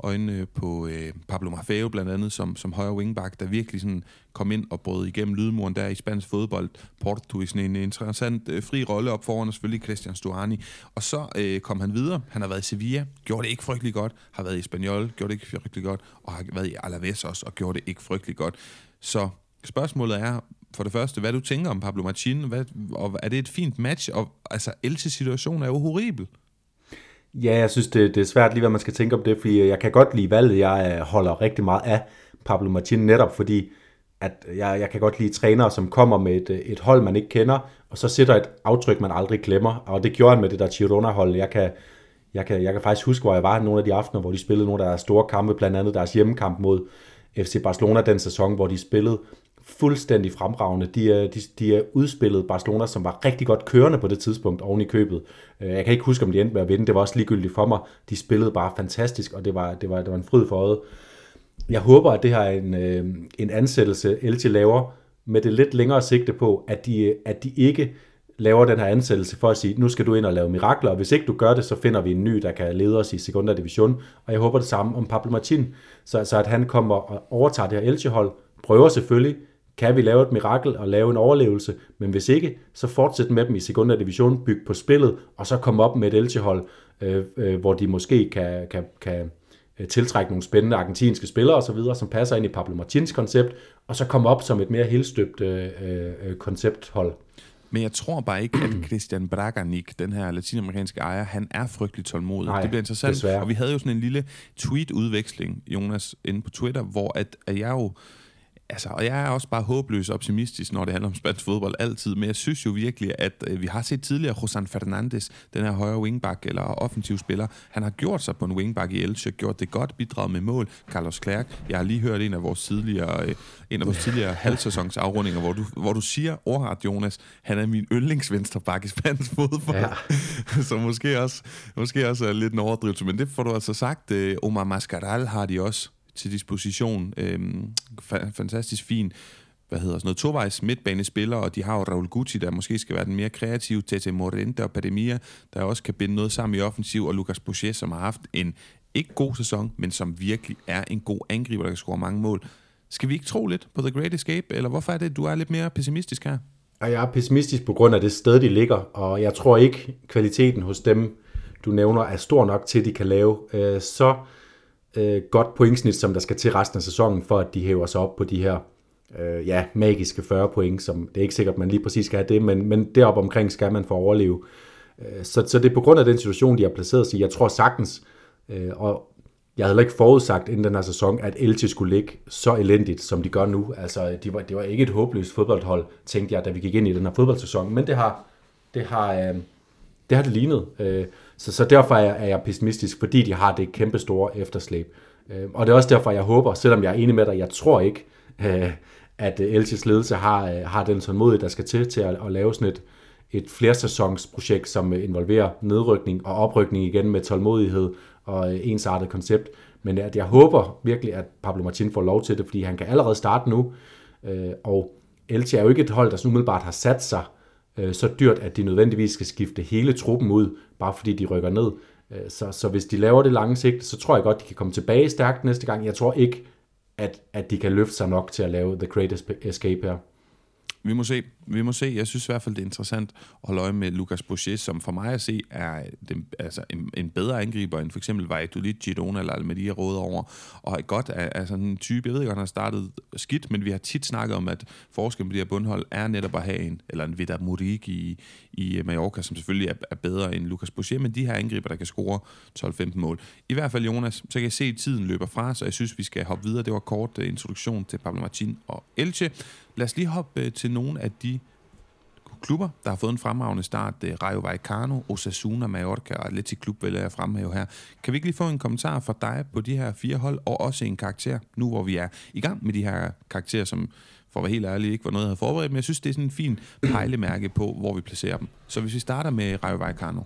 Speaker 1: øjnene på øh, Pablo Maffeo blandt andet, som, som højre wingback, der virkelig sådan kom ind og brød igennem lydmuren der i spansk fodbold. Porto i sådan en interessant øh, fri rolle op foran, og selvfølgelig Christian Stuani. Og så øh, kom han videre. Han har været i Sevilla, gjorde det ikke frygtelig godt. Har været i Espanyol, gjorde det ikke frygtelig godt. Og har været i Alaves også, og gjorde det ikke frygtelig godt. Så spørgsmålet er, for det første, hvad du tænker om Pablo Martin, hvad, og er det et fint match? Og altså, Elses situation er jo horribel.
Speaker 2: Ja, jeg synes, det, det er svært lige, hvad man skal tænke om det, fordi jeg kan godt lide valget. Jeg øh, holder rigtig meget af Pablo Martin, netop fordi, at øh, jeg, jeg kan godt lide trænere, som kommer med et, øh, et hold, man ikke kender, og så sætter et aftryk, man aldrig glemmer. Og det gjorde han med det der Girona-hold. Jeg kan, jeg, kan, jeg kan faktisk huske, hvor jeg var nogle af de aftener, hvor de spillede nogle af deres store kampe, blandt andet deres hjemmekamp mod FC Barcelona den sæson, hvor de spillede fuldstændig fremragende. De de, de udspillede Barcelona, som var rigtig godt kørende på det tidspunkt oven i købet. Øh, jeg kan ikke huske, om de endte med at vinde. Det var også ligegyldigt for mig. De spillede bare fantastisk, og det var, det var, det var en fryd for øjet. Jeg håber, at det her er en, øh, en ansættelse, Elche laver, med det lidt længere sigte på, at de, at de ikke laver den her ansættelse for at sige, nu skal du ind og lave mirakler, og hvis ikke du gør det, så finder vi en ny, der kan lede os i 2. division. Og jeg håber det samme om Pablo Martin, så, så at han kommer og overtager det her Elche-hold, prøver selvfølgelig, kan vi lave et mirakel og lave en overlevelse, men hvis ikke, så fortsæt med dem i sekundær division, byg på spillet, og så komme op med et Elche-hold, øh, øh, hvor de måske kan, kan, kan øh, tiltrække nogle spændende argentinske spillere osv., som passer ind i Pablo Martins koncept, og så komme op som et mere helstøbt øh, øh, koncepthold.
Speaker 1: Men jeg tror bare ikke, at Christian Bragarnik, den her latinamerikanske ejer, han er frygtelig tålmodig. Nej, det bliver interessant. Desværre. Og vi havde jo sådan en lille tweet-udveksling, Jonas, inde på Twitter, hvor at, at jeg jo altså, og jeg er også bare håbløs optimistisk, når det handler om spansk fodbold altid, men jeg synes jo virkelig, at øh, vi har set tidligere Josan Fernandes, den her højre wingback eller offensiv spiller, han har gjort sig på en wingback i Elche, gjort det godt, bidraget med mål. Carlos Clerc, jeg har lige hørt en af vores tidligere, øh, en af vores tidligere halvsæsons afrundinger, hvor du, hvor du siger ordret, Jonas, han er min yndlingsvenstreback i spansk fodbold. Ja. Så måske også, måske også er lidt en overdrivelse, men det får du altså sagt. Øh, Omar Mascaral har de også til disposition. Øhm, fa- fantastisk fin hvad hedder sådan noget, tovejs midtbanespiller, og de har jo Raul Guti, der måske skal være den mere kreative, Tete Morente og Pademia, der også kan binde noget sammen i offensiv, og Lucas Boucher, som har haft en ikke god sæson, men som virkelig er en god angriber, der kan score mange mål. Skal vi ikke tro lidt på The Great Escape, eller hvorfor er det, du er lidt mere pessimistisk her?
Speaker 2: Og jeg er pessimistisk på grund af det sted, de ligger, og jeg tror ikke, kvaliteten hos dem, du nævner, er stor nok til, at de kan lave øh, så øh, godt pointsnit, som der skal til resten af sæsonen, for at de hæver sig op på de her øh, ja, magiske 40 point, som det er ikke sikkert, man lige præcis skal have det, men, men deroppe omkring skal man for at overleve. Øh, så, så det er på grund af den situation, de har placeret sig i. Jeg tror sagtens, øh, og jeg havde ikke forudsagt inden den her sæson, at Elche skulle ligge så elendigt, som de gør nu. Altså, de var, det var ikke et håbløst fodboldhold, tænkte jeg, da vi gik ind i den her fodboldsæson, men det har det, har, øh, det, har det lignet. Øh, så, så derfor er jeg, er jeg pessimistisk, fordi de har det kæmpe store efterslæb. Øh, og det er også derfor, jeg håber, selvom jeg er enig med dig, jeg tror ikke, øh, at øh, Elches ledelse har, øh, har den tålmodighed, der skal til til at, at lave sådan et, et flersæsonsprojekt, som øh, involverer nedrykning og oprykning igen med tålmodighed og øh, ensartet koncept. Men at jeg håber virkelig, at Pablo Martin får lov til det, fordi han kan allerede starte nu. Og Elche er jo ikke et hold, der så umiddelbart har sat sig Øh, så dyrt, at de nødvendigvis skal skifte hele truppen ud, bare fordi de rykker ned. Øh, så, så hvis de laver det lange sigt, så tror jeg godt, de kan komme tilbage stærkt næste gang. Jeg tror ikke, at, at de kan løfte sig nok til at lave The Great Escape her.
Speaker 1: Vi må se. Vi må se. Jeg synes i hvert fald, det er interessant at holde øje med Lucas Boucher, som for mig at se er den, altså en, en bedre angriber end for eksempel Valladolid, Girona eller Almeria råder over, og er godt af, af sådan en type. Jeg ved godt, han har startet skidt, men vi har tit snakket om, at forskellen på de her bundhold er netop at have en, eller en Vida Murik i, i øh, Mallorca, som selvfølgelig er, er bedre end Lucas Boucher, men de her angriber, der kan score 12-15 mål. I hvert fald, Jonas, så kan jeg se, at tiden løber fra, så jeg synes, vi skal hoppe videre. Det var kort øh, introduktion til Pablo Martin og Elche. Lad os lige hoppe øh, til nogle af de klubber, der har fået en fremragende start. Rayo Vallecano, Osasuna, Mallorca og Atletic Klub, vil jeg fremhæve her. Kan vi ikke lige få en kommentar fra dig på de her fire hold, og også en karakter, nu hvor vi er i gang med de her karakterer, som for at være helt ærlig ikke var noget, jeg havde forberedt, men jeg synes, det er sådan en fin pejlemærke på, hvor vi placerer dem. Så hvis vi starter med Rayo Vallecano.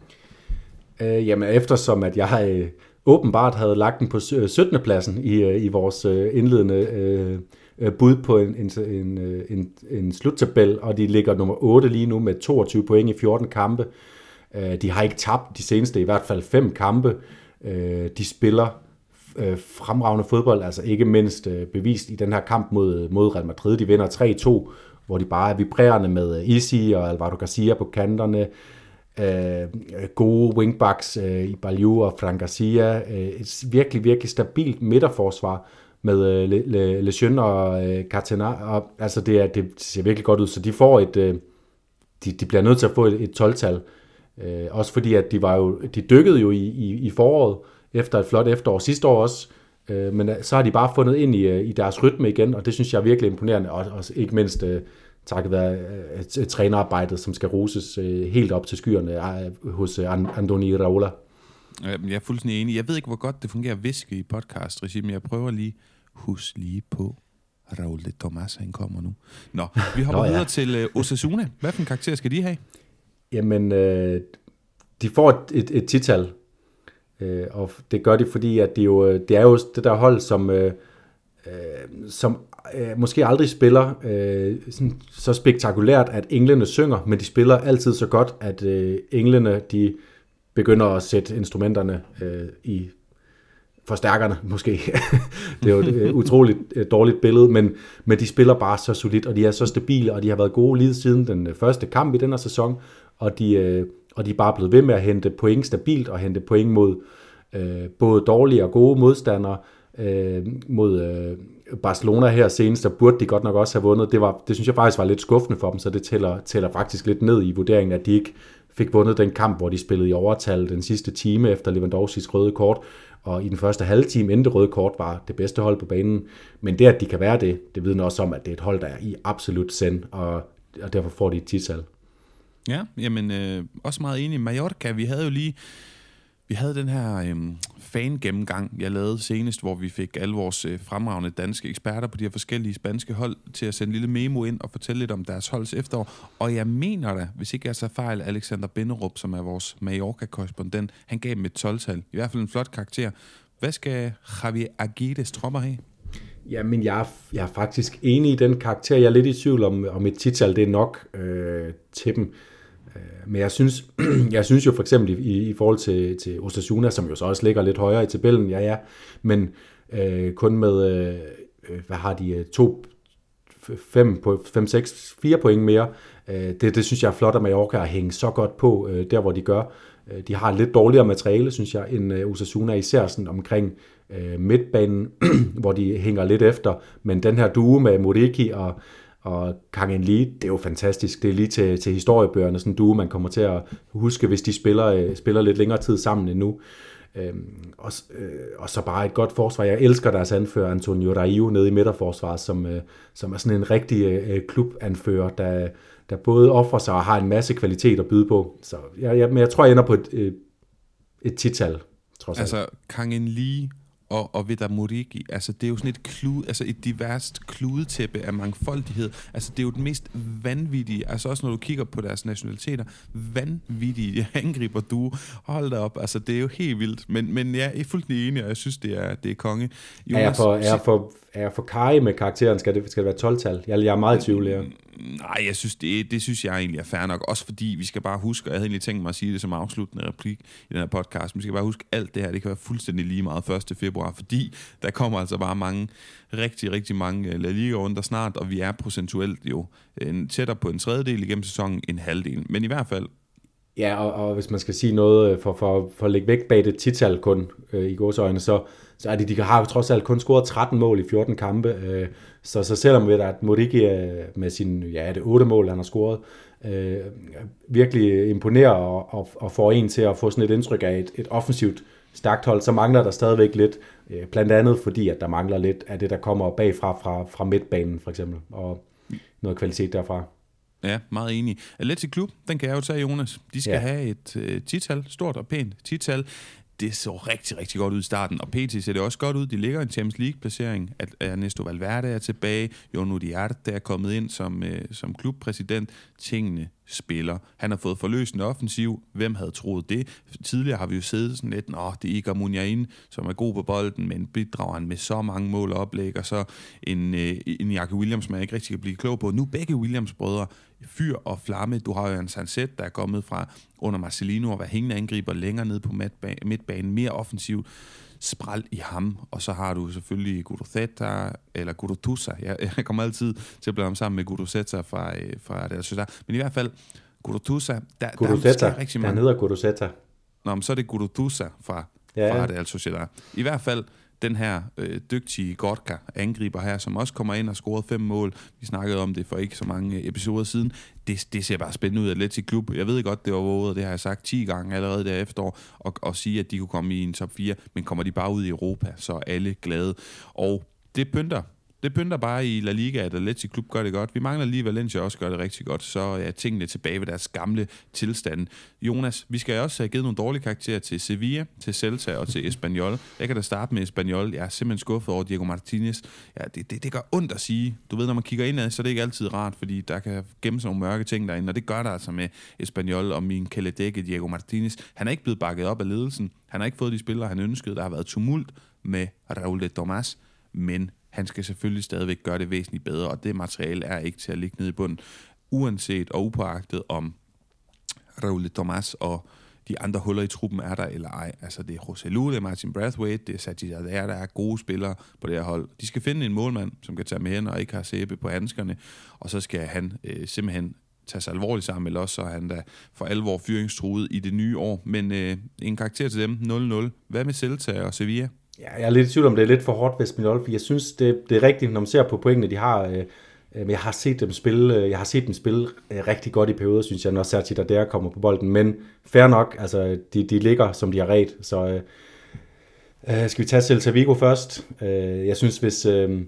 Speaker 2: Øh, jamen, eftersom at jeg øh, åbenbart havde lagt den på 17. Øh, pladsen i, øh, i vores øh, indledende øh, Øh, bud på en, en, en, øh, en, en sluttabel, og de ligger nummer 8 lige nu med 22 point i 14 kampe. Øh, de har ikke tabt de seneste i hvert fald fem kampe. De spiller fremragende fodbold, altså ikke mindst bevist i den her kamp mod, mod Real Madrid. De vinder 3-2, hvor de bare er vibrerende med Isi og Alvaro Garcia på kanterne. Øh, gode wingbacks øh, i Balju og Fran Garcia. Øh, et virkelig, virkelig stabilt midterforsvar med øh, Le, Le, Le Jeune og øh, Cartena. Og, altså det, er, det ser virkelig godt ud, så de får et... Øh, de, de bliver nødt til at få et, et 12-tal. Øh, også fordi, at de, var jo, de dykkede jo i, i, i foråret, efter et flot efterår sidste år også, øh, men øh, så har de bare fundet ind i, øh, i deres rytme igen, og det synes jeg er virkelig imponerende, og, og ikke mindst øh, takket være øh, trænerarbejdet, som skal roses øh, helt op til skyerne øh, hos øh, Andoni Raola.
Speaker 1: Jeg er fuldstændig enig. Jeg ved ikke, hvor godt det fungerer at viske i podcast men jeg prøver lige, husk lige på, Raul de Tomas, han kommer nu. Nå, vi hopper Nå, ja. videre til uh, Osasuna. Hvad for en karakter skal de have?
Speaker 2: Jamen, øh, de får et, et, et tital, øh, og det gør de, fordi at de jo, det er jo det der hold, som, øh, som øh, måske aldrig spiller øh, sådan, så spektakulært, at englene synger, men de spiller altid så godt, at øh, englene de begynder at sætte instrumenterne øh, i forstærkerne måske. det er jo et øh, utroligt øh, dårligt billede, men, men de spiller bare så solidt, og de er så stabile, og de har været gode lige siden den øh, første kamp i den her sæson, og de, og de er bare blevet ved med at hente point stabilt, og hente point mod øh, både dårlige og gode modstandere, øh, mod øh, Barcelona her senest, der burde de godt nok også have vundet. Det, var, det synes jeg faktisk var lidt skuffende for dem, så det tæller, tæller faktisk lidt ned i vurderingen, at de ikke fik vundet den kamp, hvor de spillede i overtal den sidste time efter Lewandowskis røde kort, og i den første halve time endte røde kort var det bedste hold på banen. Men det, at de kan være det, det vidner også om, at det er et hold, der er i absolut send, og, og derfor får de et tital.
Speaker 1: Ja, jamen øh, også meget enig. Mallorca, vi havde jo lige vi havde den her øh, fangennemgang, jeg lavede senest, hvor vi fik alle vores øh, fremragende danske eksperter på de her forskellige spanske hold til at sende en lille memo ind og fortælle lidt om deres holds efterår. Og jeg mener da, hvis ikke jeg så fejl, Alexander Binderup, som er vores Mallorca-korrespondent, han gav dem et 12-tal. I hvert fald en flot karakter. Hvad skal Javier Aguirres tropper have?
Speaker 2: Jamen, jeg er, jeg er faktisk enig i den karakter. Jeg er lidt i tvivl om, om et tital det er nok øh, til dem. Øh, men jeg synes, jeg synes jo for eksempel i, i forhold til, til Osasuna, som jo så også ligger lidt højere i tabellen, ja ja, men øh, kun med, øh, øh hvad har de, øh, to, fem, på 5, 6, 4 point mere, Øh, det, det synes jeg er flot, at Mallorca har hængt så godt på, øh, der hvor de gør. De har lidt dårligere materiale, synes jeg, end Osasuna, især sådan omkring øh, midtbanen, hvor de hænger lidt efter. Men den her duo med Moriki og, og Kang Lee, det er jo fantastisk. Det er lige til, til historiebøgerne, sådan en duo, man kommer til at huske, hvis de spiller, øh, spiller lidt længere tid sammen endnu. Øhm, og, øh, og så bare et godt forsvar. Jeg elsker deres anfører, Antonio Raio, nede i midterforsvaret, som, øh, som er sådan en rigtig øh, øh, klubanfører, der, der både offrer sig og har en masse kvalitet at byde på. Så jeg, jeg, men jeg tror, jeg ender på et, et, et tital, trods
Speaker 1: Altså, Kang Lee og, og Vedar Morigi, altså det er jo sådan et, klude, altså et diverst kludetæppe af mangfoldighed. Altså det er jo den mest vanvittige, altså også når du kigger på deres nationaliteter, vanvittige angriber du. Hold da op, altså det er jo helt vildt. Men, men jeg er fuldstændig enig, og jeg synes, det er, det er konge.
Speaker 2: Jonas, er jeg for, er jeg for, er jeg for kaj med karakteren? Skal det, skal det være 12-tal? Jeg, jeg er meget i tvivl her.
Speaker 1: Nej, jeg synes, det, det synes jeg egentlig er fair nok. Også fordi vi skal bare huske, og jeg havde egentlig tænkt mig at sige det som afsluttende replik i den her podcast, men vi skal bare huske, alt det her, det kan være fuldstændig lige meget 1. februar, fordi der kommer altså bare mange, rigtig, rigtig mange øh, La Liga-runder snart, og vi er procentuelt jo en, tættere på en tredjedel igennem sæsonen, en halvdel. Men i hvert fald,
Speaker 2: Ja, og, og hvis man skal sige noget øh, for, for, for at lægge væk bag det tital kun øh, i godsøjne, så, så er det, de har jo trods alt kun scoret 13 mål i 14 kampe. Øh, så, så selvom ved at Moriki øh, med sin, ja, det 8 mål, han har scoret, øh, virkelig imponerer og, og, og får en til at få sådan et indtryk af et, et offensivt stærkt hold, så mangler der stadigvæk lidt, øh, blandt andet fordi, at der mangler lidt af det, der kommer bagfra fra, fra midtbanen for eksempel, og noget kvalitet derfra.
Speaker 1: Ja, meget enig. Atletic Klub, den kan jeg jo tage, Jonas. De skal ja. have et øh, tital, stort og pænt tital det så rigtig, rigtig godt ud i starten, og PT ser det også godt ud. De ligger i en Champions League-placering. At Ernesto Valverde er tilbage. Jono Diarte er kommet ind som, øh, som klubpræsident. Tingene spiller. Han har fået forløsende offensiv. Hvem havde troet det? Tidligere har vi jo siddet sådan lidt, åh, det er Iker Muniain, som er god på bolden, men bidrager han med så mange mål og oplæg, og så en, øh, en Jakke Williams, man ikke rigtig kan blive klog på. Nu begge Williams-brødre, fyr og flamme. Du har jo en Sanset, der er kommet fra under Marcelino og være hængende angriber længere ned på midtbanen, mere offensivt spral i ham, og så har du selvfølgelig Gudozeta, eller Gudotusa, jeg, jeg kommer altid til at blande ham sammen med Gudozeta fra, øh, fra det, synes men i hvert fald, Gudotusa, der,
Speaker 2: Gudozeta, der er rigtig mange... Han hedder Gudozeta.
Speaker 1: Nå, men så er det Gudotusa fra, ja, fra det Sociedad. I hvert fald, den her øh, dygtige Godka angriber her, som også kommer ind og scoret fem mål. Vi snakkede om det for ikke så mange øh, episoder siden. Det, det ser bare spændende ud af Atletic Klub. Jeg ved godt, det var våget, det har jeg sagt 10 gange allerede der efterår, og, og sige, at de kunne komme i en top 4, men kommer de bare ud i Europa, så er alle glade. Og det pynter det pynter bare i La Liga, at Atletico Klub gør det godt. Vi mangler lige Valencia også gør det rigtig godt, så er tingene tilbage ved deres gamle tilstand. Jonas, vi skal også have givet nogle dårlige karakterer til Sevilla, til Celta og til Espanyol. Jeg kan da starte med Espanyol. Jeg er simpelthen skuffet over Diego Martinez. Ja, det, det, det gør ondt at sige. Du ved, når man kigger indad, så er det ikke altid rart, fordi der kan gemme sig nogle mørke ting derinde, og det gør der altså med Espanyol og min Kaledække, Diego Martinez. Han er ikke blevet bakket op af ledelsen. Han har ikke fået de spillere, han ønskede. Der har været tumult med Raul de Tomas, men han skal selvfølgelig stadigvæk gøre det væsentligt bedre, og det materiale er ikke til at ligge nede i bunden, uanset og upåagtet om Raul Thomas og de andre huller i truppen er der eller ej. Altså det er Roselu, det er Martin Brathwaite, det er Sajid Adair, der er gode spillere på det her hold. De skal finde en målmand, som kan tage med hen og ikke har sæbe på handskerne, og så skal han øh, simpelthen tage sig alvorligt sammen, eller også så er han da for alvor fyringstruet i det nye år. Men øh, en karakter til dem, 0-0. Hvad med Celta og Sevilla?
Speaker 2: Ja, jeg er lidt i tvivl om, det er lidt for hårdt ved Spinol, jeg synes, det, det er rigtigt, når man ser på pointene, de har. Øh, øh jeg har set dem spille, øh, jeg har set dem spille øh, rigtig godt i perioder, synes jeg, når Sergi der kommer på bolden. Men fair nok, altså, de, de ligger, som de har ret. Så øh, øh, skal vi tage Celta Vigo først? Øh, jeg synes, hvis, øh,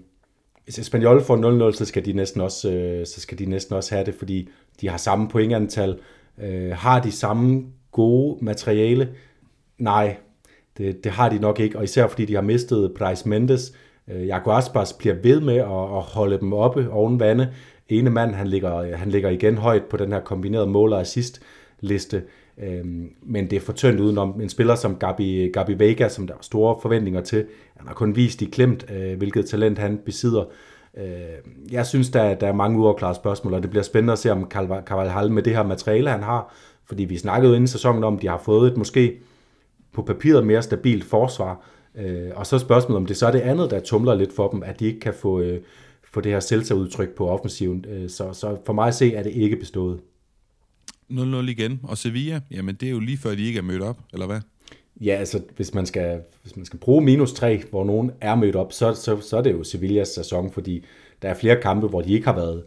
Speaker 2: hvis Espanyol får 0-0, så skal de næsten også, øh, så skal de næsten også have det, fordi de har samme pointantal. Øh, har de samme gode materiale? Nej, det, det har de nok ikke, og især fordi de har mistet Price Mendes. Øh, Jaco Aspas bliver ved med at, at holde dem oppe oven vande. Ene mand, han ligger, han ligger igen højt på den her kombinerede mål- og assist liste. Øhm, men det er for tyndt udenom en spiller som Gabi, Gabi Vega, som der er store forventninger til. Han har kun vist i klemt, øh, hvilket talent han besidder. Øh, jeg synes, der, der er mange uafklarede spørgsmål, og det bliver spændende at se, om Carvalhal med det her materiale, han har, fordi vi snakkede inden sæsonen om, at de har fået et måske på papiret mere stabilt forsvar. Øh, og så er spørgsmålet, om det så er det andet, der tumler lidt for dem, at de ikke kan få, øh, få det her selvtagsudtryk på offensiven. Øh, så, så for mig at se, er det ikke bestået.
Speaker 1: 0-0 igen. Og Sevilla, jamen det er jo lige før, de ikke er mødt op, eller hvad?
Speaker 2: Ja, altså hvis man skal, hvis man skal bruge minus 3, hvor nogen er mødt op, så, så, så er det jo Sevillas sæson, fordi der er flere kampe, hvor de ikke har været,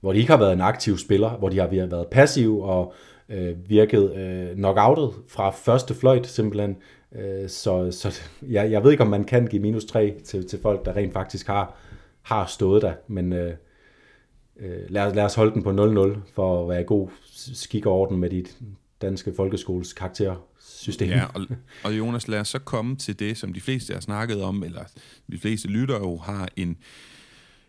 Speaker 2: hvor de ikke har været en aktiv spiller, hvor de har været passive og øh, virket øh, knockoutet fra første fløjt simpelthen. Øh, så så ja, jeg ved ikke, om man kan give minus 3 til, til folk, der rent faktisk har, har stået der, men øh, øh, lad, lad os holde den på 0-0 for at være god skik og orden med dit danske folkeskoles karaktersystem.
Speaker 1: Ja, og, og Jonas, lad os så komme til det, som de fleste har snakket om, eller de fleste lytter jo har en, øh,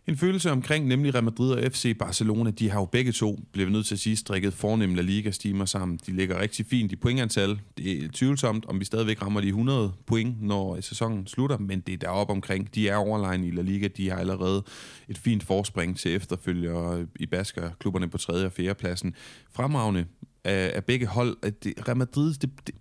Speaker 1: en følelse omkring nemlig Real Madrid og FC Barcelona, de har jo begge to, blevet nødt til at sige, strikket fornemme La Liga-stimer sammen. De ligger rigtig fint i pointantal. Det er tvivlsomt, om vi stadigvæk rammer de 100 point, når sæsonen slutter, men det er deroppe omkring. De er overlegen i La Liga. De har allerede et fint forspring til efterfølger i Basker, klubberne på 3. og 4. pladsen. Fremragende af, af begge hold. At det, Real Madrid, det, det,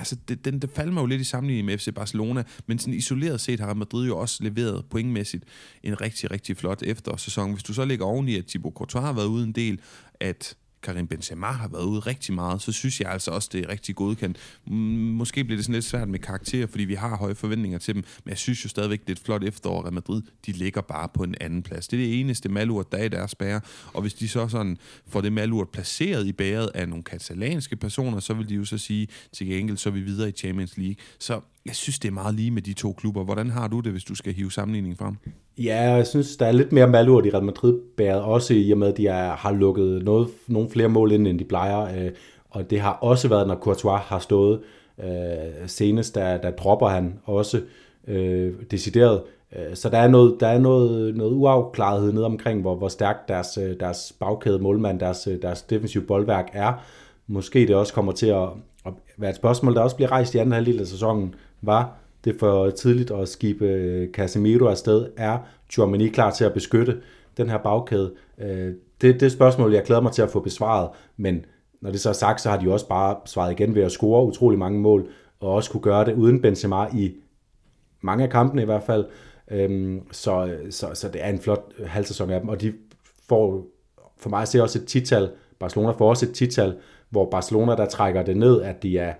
Speaker 1: altså det, den, det falder mig jo lidt i sammenligning med FC Barcelona, men sådan isoleret set har Real Madrid jo også leveret pointmæssigt en rigtig, rigtig flot eftersæson. Hvis du så lægger oveni, at Thibaut Courtois har været ude en del, at Karim Benzema har været ude rigtig meget, så synes jeg altså også, det er rigtig godkendt. Måske bliver det sådan lidt svært med karakterer, fordi vi har høje forventninger til dem, men jeg synes jo stadigvæk, det er et flot efterår, at Madrid, de ligger bare på en anden plads. Det er det eneste malurt, der er i deres bære, og hvis de så sådan får det malurt placeret i bæret af nogle katalanske personer, så vil de jo så sige, til gengæld så er vi videre i Champions League. Så jeg synes, det er meget lige med de to klubber. Hvordan har du det, hvis du skal hive sammenligningen frem?
Speaker 2: Ja, jeg synes, der er lidt mere malurt i Real Madrid bæret, også i og med, at de er, har lukket noget, nogle flere mål ind, end de plejer. Øh, og det har også været, når Courtois har stået. Øh, senest, der, der dropper han også øh, decideret. Øh, så der er noget, der er noget, noget uafklarethed ned omkring, hvor, hvor stærkt deres, øh, deres bagkæde målmand, deres, øh, deres defensive boldværk er. Måske det også kommer til at, at være et spørgsmål, der også bliver rejst i anden halvdel af sæsonen, var det for tidligt at skibe øh, Casemiro afsted? Er Chouameni klar til at beskytte den her bagkæde? Øh, det det, det spørgsmål, jeg glæder mig til at få besvaret, men når det så er sagt, så har de også bare svaret igen ved at score utrolig mange mål, og også kunne gøre det uden Benzema i mange af kampene i hvert fald. Øhm, så, så, så det er en flot øh, halvsæson af dem, og de får for mig at se også et tital. Barcelona får også et tital, hvor Barcelona der trækker det ned, at de er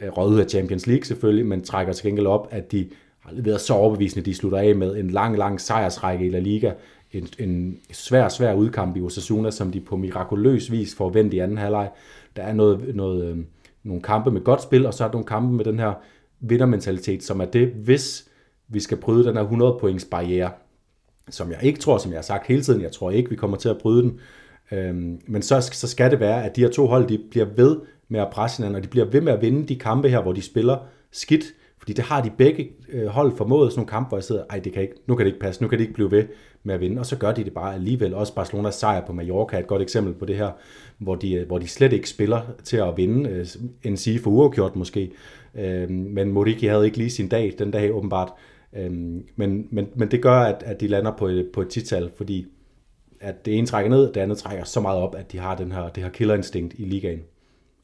Speaker 2: Øh, røget ud af Champions League selvfølgelig, men trækker til gengæld op, at de har leveret så overbevisende, de slutter af med en lang, lang sejrsrække i La Liga. En, en svær, svær udkamp i Osasuna, som de på mirakuløs vis får vendt i anden halvleg. Der er noget, noget, øhm, nogle kampe med godt spil, og så er der nogle kampe med den her vindermentalitet, som er det, hvis vi skal bryde den her 100 points barriere, som jeg ikke tror, som jeg har sagt hele tiden, jeg tror ikke, vi kommer til at bryde den, øhm, men så, så skal det være, at de her to hold, de bliver ved med at presse hinanden, og de bliver ved med at vinde de kampe her, hvor de spiller skidt, fordi det har de begge øh, hold formået, sådan nogle kampe, hvor jeg sidder, ej, det kan ikke, nu kan det ikke passe, nu kan det ikke blive ved med at vinde, og så gør de det bare alligevel. Også Barcelonas sejr på Mallorca er et godt eksempel på det her, hvor de, øh, hvor de slet ikke spiller til at vinde, øh, end sige for uafgjort måske. men Moriki havde ikke lige sin dag, den dag åbenbart. men, men, men det gør, at, at de lander på et, på et tital, fordi at det ene trækker ned, det andet trækker så meget op, at de har den her, det her killerinstinkt i ligaen.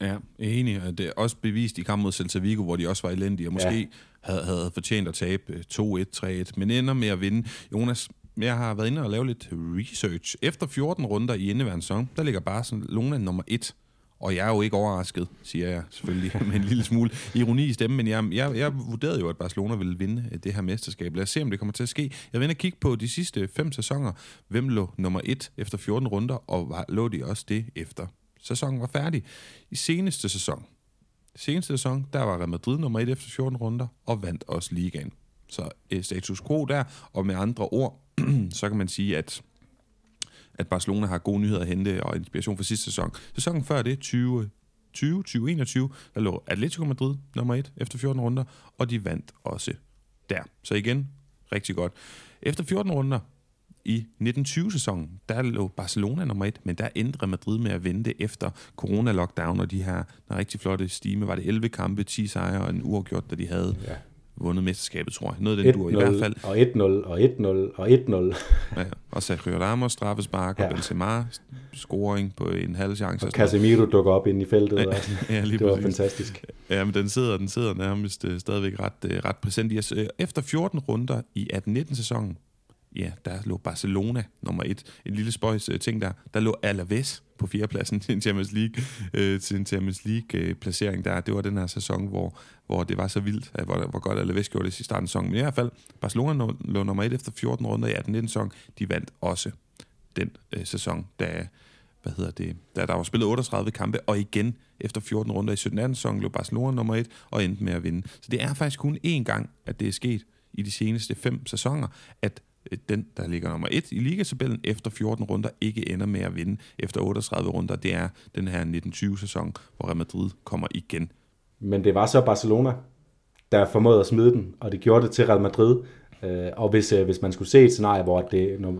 Speaker 1: Ja, enig. Det er også bevist i kampen mod Celta Vigo, hvor de også var elendige, og måske ja. havde, havde fortjent at tabe 2-1, øh, 3-1, men ender med at vinde. Jonas, jeg har været inde og lavet lidt research. Efter 14 runder i indeværende sæson, der ligger Barcelona nummer 1. Og jeg er jo ikke overrasket, siger jeg selvfølgelig med en lille smule ironi i stemmen, men jeg, jeg, jeg vurderede jo, at Barcelona ville vinde det her mesterskab. Lad os se, om det kommer til at ske. Jeg vil kigge på de sidste fem sæsoner. Hvem lå nummer 1 efter 14 runder, og lå de også det efter sæsonen var færdig. I seneste sæson, seneste sæson, der var Real Madrid nummer 1 efter 14 runder, og vandt også ligaen. Så øh, status quo der, og med andre ord, så kan man sige, at at Barcelona har gode nyheder at hente og inspiration for sidste sæson. Sæsonen før det, 20, 20, 2021, der lå Atletico Madrid nummer 1 efter 14 runder, og de vandt også der. Så igen, rigtig godt. Efter 14 runder, i 1920-sæsonen, der lå Barcelona nummer et, men der endte Madrid med at vente efter corona-lockdown, og de her der rigtig flotte stime. Var det 11 kampe, 10 sejre og en uafgjort, da de havde ja. vundet mesterskabet, tror jeg. Noget af den dur i hvert fald.
Speaker 2: Og 1-0, og 1-0, og 1-0.
Speaker 1: ja, og Sergio Ramos straffespark, ja. og Benzema scoring på en halv chance.
Speaker 2: Og Casemiro dukker op ind i feltet. Ja, ja, lige det var præcis. fantastisk.
Speaker 1: Ja, men den sidder, den sidder nærmest uh, stadigvæk ret, uh, ret præsent i os. Efter 14 runder i 18-19-sæsonen, ja, der lå Barcelona nummer et. En lille spøjs øh, ting der. Der lå Alaves på fjerdepladsen til en Champions League, øh, til en Champions League øh, placering der. Det var den her sæson, hvor, hvor det var så vildt, at, hvor, hvor godt Alaves gjorde det i starten af sæsonen. Men i hvert fald, Barcelona lå nummer et efter 14 runder i 18-19 sæson. De vandt også den øh, sæson, da, hvad hedder det, da der var spillet 38 kampe, og igen efter 14 runder i 17. sæson lå Barcelona nummer et og endte med at vinde. Så det er faktisk kun én gang, at det er sket i de seneste fem sæsoner, at Øh, den, der ligger nummer et i ligatabellen efter 14 runder, ikke ender med at vinde efter 38 runder. Det er den her 1920-sæson, hvor Real Madrid kommer igen.
Speaker 2: Men det var så Barcelona, der formåede at smide den, og det gjorde det til Real Madrid. Øh, og hvis, øh, hvis man skulle se et scenarie, hvor det, når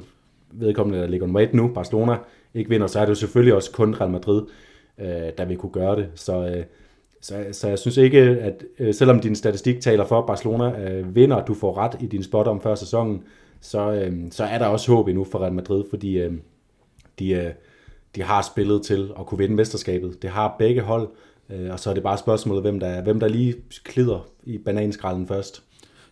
Speaker 2: vedkommende, der ligger nummer et nu, Barcelona, ikke vinder, så er det jo selvfølgelig også kun Real Madrid, øh, der vil kunne gøre det. Så, så, så jeg synes ikke, at selvom din statistik taler for, at Barcelona vinder, du får ret i din spot om før sæsonen, så, øh, så er der også håb endnu for Real Madrid, fordi øh, de, øh, de har spillet til at kunne vinde mesterskabet. Det har begge hold, øh, og så er det bare spørgsmålet, hvem der, hvem der lige klider i bananskralden først.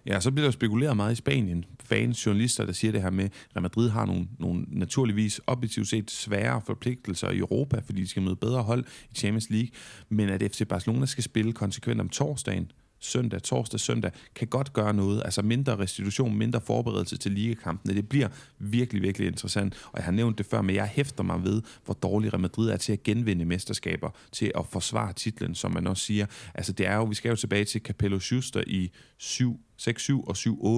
Speaker 1: Ja, så bliver der spekuleret meget i Spanien. Fans, journalister, der siger det her med, at Real Madrid har nogle, nogle naturligvis objektivt set svære forpligtelser i Europa, fordi de skal møde bedre hold i Champions League, men at FC Barcelona skal spille konsekvent om torsdagen, søndag, torsdag, søndag, kan godt gøre noget. Altså mindre restitution, mindre forberedelse til ligakampene. Det bliver virkelig, virkelig interessant. Og jeg har nævnt det før, men jeg hæfter mig ved, hvor dårlig Real Madrid er til at genvinde mesterskaber, til at forsvare titlen, som man også siger. Altså det er jo, vi skal jo tilbage til Capello Schuster i 7 6-7 og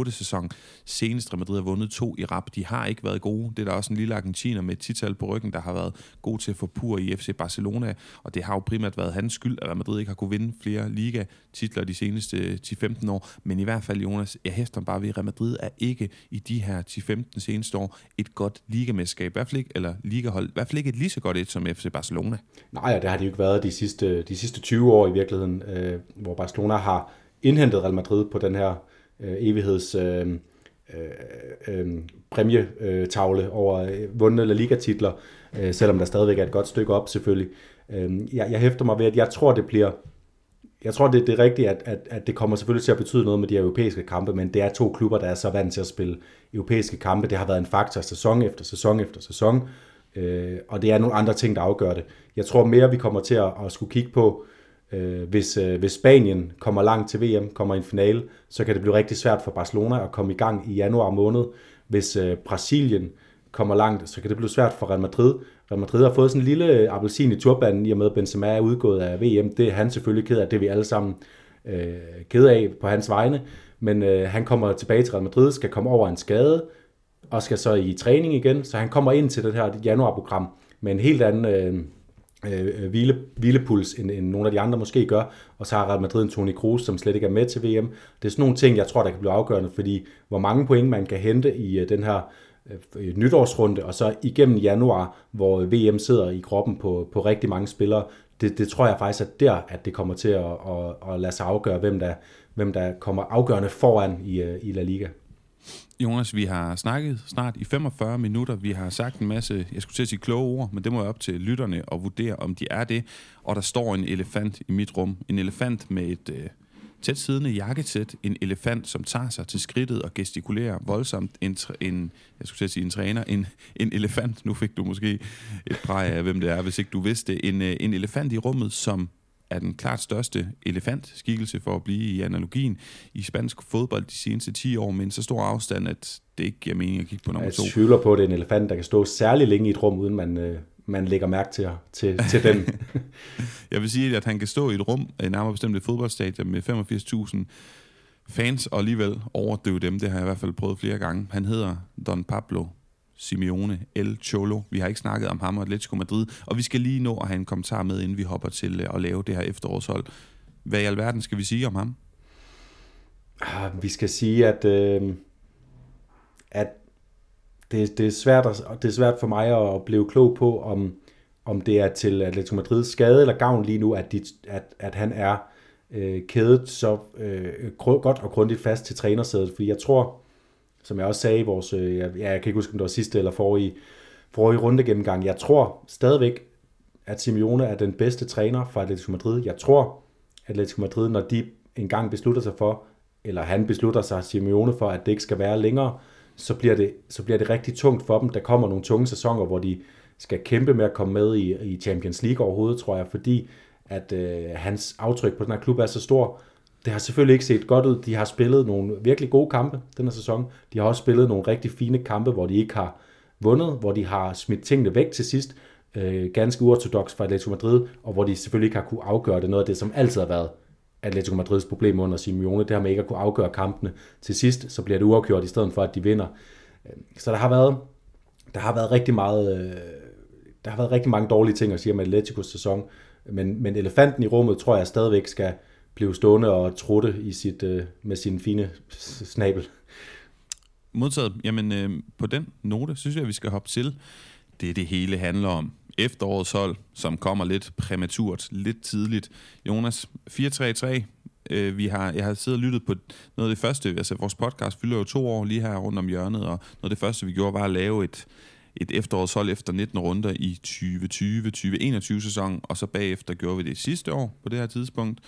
Speaker 1: 7-8 sæson. Senest Real Madrid har vundet to i rap. De har ikke været gode. Det er der også en lille argentiner med et tital på ryggen, der har været god til at få pur i FC Barcelona. Og det har jo primært været hans skyld, at Real Madrid ikke har kunne vinde flere liga-titler de seneste øh, 10-15 år. Men i hvert fald, Jonas, jeg hæfter bare ved, at Real Madrid er ikke i de her 10-15 seneste år et godt ligamesterskab. I hvert fald ikke, eller ligahold. I hvert fald ikke et lige så godt et som FC Barcelona.
Speaker 2: Nej, det har de jo ikke været de sidste, de sidste 20 år i virkeligheden, øh, hvor Barcelona har indhentet Real Madrid på den her øh, evigheds øh, øh, øh præmietavle over øh, vundne La Liga-titler, øh, selvom der stadigvæk er et godt stykke op selvfølgelig. Øh, jeg, jeg hæfter mig ved, at jeg tror, det bliver jeg tror, det, det er rigtigt, at, at, at det kommer selvfølgelig til at betyde noget med de europæiske kampe, men det er to klubber, der er så vant til at spille europæiske kampe. Det har været en faktor sæson efter sæson efter sæson, øh, og det er nogle andre ting, der afgør det. Jeg tror mere, vi kommer til at, at skulle kigge på, Øh, hvis, øh, hvis Spanien kommer langt til VM, kommer i en finale, så kan det blive rigtig svært for Barcelona at komme i gang i januar måned. Hvis øh, Brasilien kommer langt, så kan det blive svært for Real Madrid. Real Madrid har fået sådan en lille appelsin i turbanen, i og med at Benzema er udgået af VM. Det er han selvfølgelig ked af, det er vi alle sammen øh, ked af på hans vegne. Men øh, han kommer tilbage til Real Madrid, skal komme over en skade, og skal så i træning igen. Så han kommer ind til det her januarprogram med en helt anden... Øh, øh, øh hvile, hvilepuls, end, end nogle af de andre måske gør. Og så har Real Madrid en Toni Kroos, som slet ikke er med til VM. Det er sådan nogle ting, jeg tror, der kan blive afgørende, fordi hvor mange point man kan hente i øh, den her øh, nytårsrunde, og så igennem januar, hvor VM sidder i kroppen på, på rigtig mange spillere, det, det tror jeg faktisk er der, at det kommer til at, at, at lade sig afgøre, hvem der, hvem der kommer afgørende foran i, øh, i La Liga.
Speaker 1: Jonas, vi har snakket snart i 45 minutter. Vi har sagt en masse, jeg skulle til at sige kloge ord, men det må jeg op til lytterne og vurdere, om de er det. Og der står en elefant i mit rum. En elefant med et øh, tæt siddende jakkesæt. En elefant, som tager sig til skridtet og gestikulerer voldsomt. En, en jeg skulle til at sige en træner. En, en elefant, nu fik du måske et præg af, hvem det er, hvis ikke du vidste det. En, øh, en elefant i rummet, som er den klart største elefantskikkelse for at blive i analogien i spansk fodbold de seneste 10 år, men så stor afstand, at det ikke giver mening at kigge på nummer to.
Speaker 2: Jeg tvivler på, at det er en elefant, der kan stå særlig længe i et rum, uden man, øh, man lægger mærke til, til, til den.
Speaker 1: jeg vil sige, at han kan stå i et rum, nærmere bestemt et fodboldstadion med 85.000 fans, og alligevel overdøve dem. Det har jeg i hvert fald prøvet flere gange. Han hedder Don Pablo Simeone El Cholo. Vi har ikke snakket om ham og Atletico Madrid, og vi skal lige nå at have en kommentar med, inden vi hopper til øh, at lave det her efterårshold. Hvad i alverden skal vi sige om ham?
Speaker 2: Ah, vi skal sige, at, øh, at det, det, er svært at, det er svært for mig at blive klog på, om, om det er til Atletico Madrids skade eller gavn lige nu, at, de, at, at han er øh, kædet så øh, godt og grundigt fast til trænersædet. Fordi jeg tror, som jeg også sagde i vores, øh, ja, jeg kan ikke huske, om det var sidste eller forrige, forrige runde gennemgang, jeg tror stadigvæk, at Simeone er den bedste træner for Atletico Madrid. Jeg tror, at Atletico Madrid, når de engang beslutter sig for, eller han beslutter sig, Simeone, for, at det ikke skal være længere, så bliver, det, så bliver det rigtig tungt for dem. Der kommer nogle tunge sæsoner, hvor de skal kæmpe med at komme med i, i Champions League overhovedet, tror jeg, fordi at øh, hans aftryk på den her klub er så stor. Det har selvfølgelig ikke set godt ud. De har spillet nogle virkelig gode kampe den her sæson. De har også spillet nogle rigtig fine kampe, hvor de ikke har vundet, hvor de har smidt tingene væk til sidst, øh, ganske uortodox fra Atletico Madrid, og hvor de selvfølgelig ikke har kunne afgøre det. Noget af det, som altid har været Atletico Madrids problem under Simeone, det har med ikke at kunne afgøre kampene til sidst, så bliver det uafgjort i stedet for, at de vinder. Øh, så der har været, der har været rigtig meget, øh, der har været rigtig mange dårlige ting at sige om Atleticos sæson, men, men elefanten i rummet tror jeg stadigvæk skal blev stående og trutte i sit, øh, med sin fine snabel.
Speaker 1: Modtaget. Jamen, øh, på den note, synes jeg, at vi skal hoppe til det, det hele handler om. Efterårets hold, som kommer lidt præmaturt, lidt tidligt. Jonas, 4-3-3. Øh, vi har, jeg har siddet og lyttet på noget af det første, altså vores podcast fylder jo to år lige her rundt om hjørnet, og noget af det første, vi gjorde, var at lave et, et efterårshold efter 19 runder i 2020-2021 sæson, og så bagefter gjorde vi det sidste år på det her tidspunkt.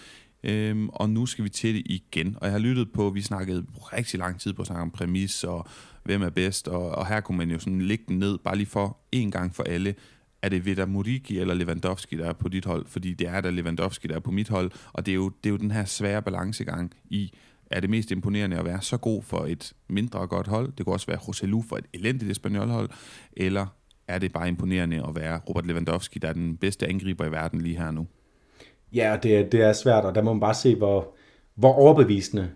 Speaker 1: Øhm, og nu skal vi til det igen. Og jeg har lyttet på, vi snakkede rigtig lang tid på at snakke om præmis og hvem er bedst, og, og her kunne man jo sådan lægge den ned, bare lige for en gang for alle. Er det Vedder Muriki eller Lewandowski, der er på dit hold? Fordi det er der Lewandowski, der er på mit hold, og det er jo, det er jo den her svære balancegang i, er det mest imponerende at være så god for et mindre godt hold? Det kunne også være José for et elendigt espanjolhold, eller er det bare imponerende at være Robert Lewandowski, der er den bedste angriber i verden lige her nu?
Speaker 2: Ja, det, det er svært, og der må man bare se, hvor, hvor overbevisende.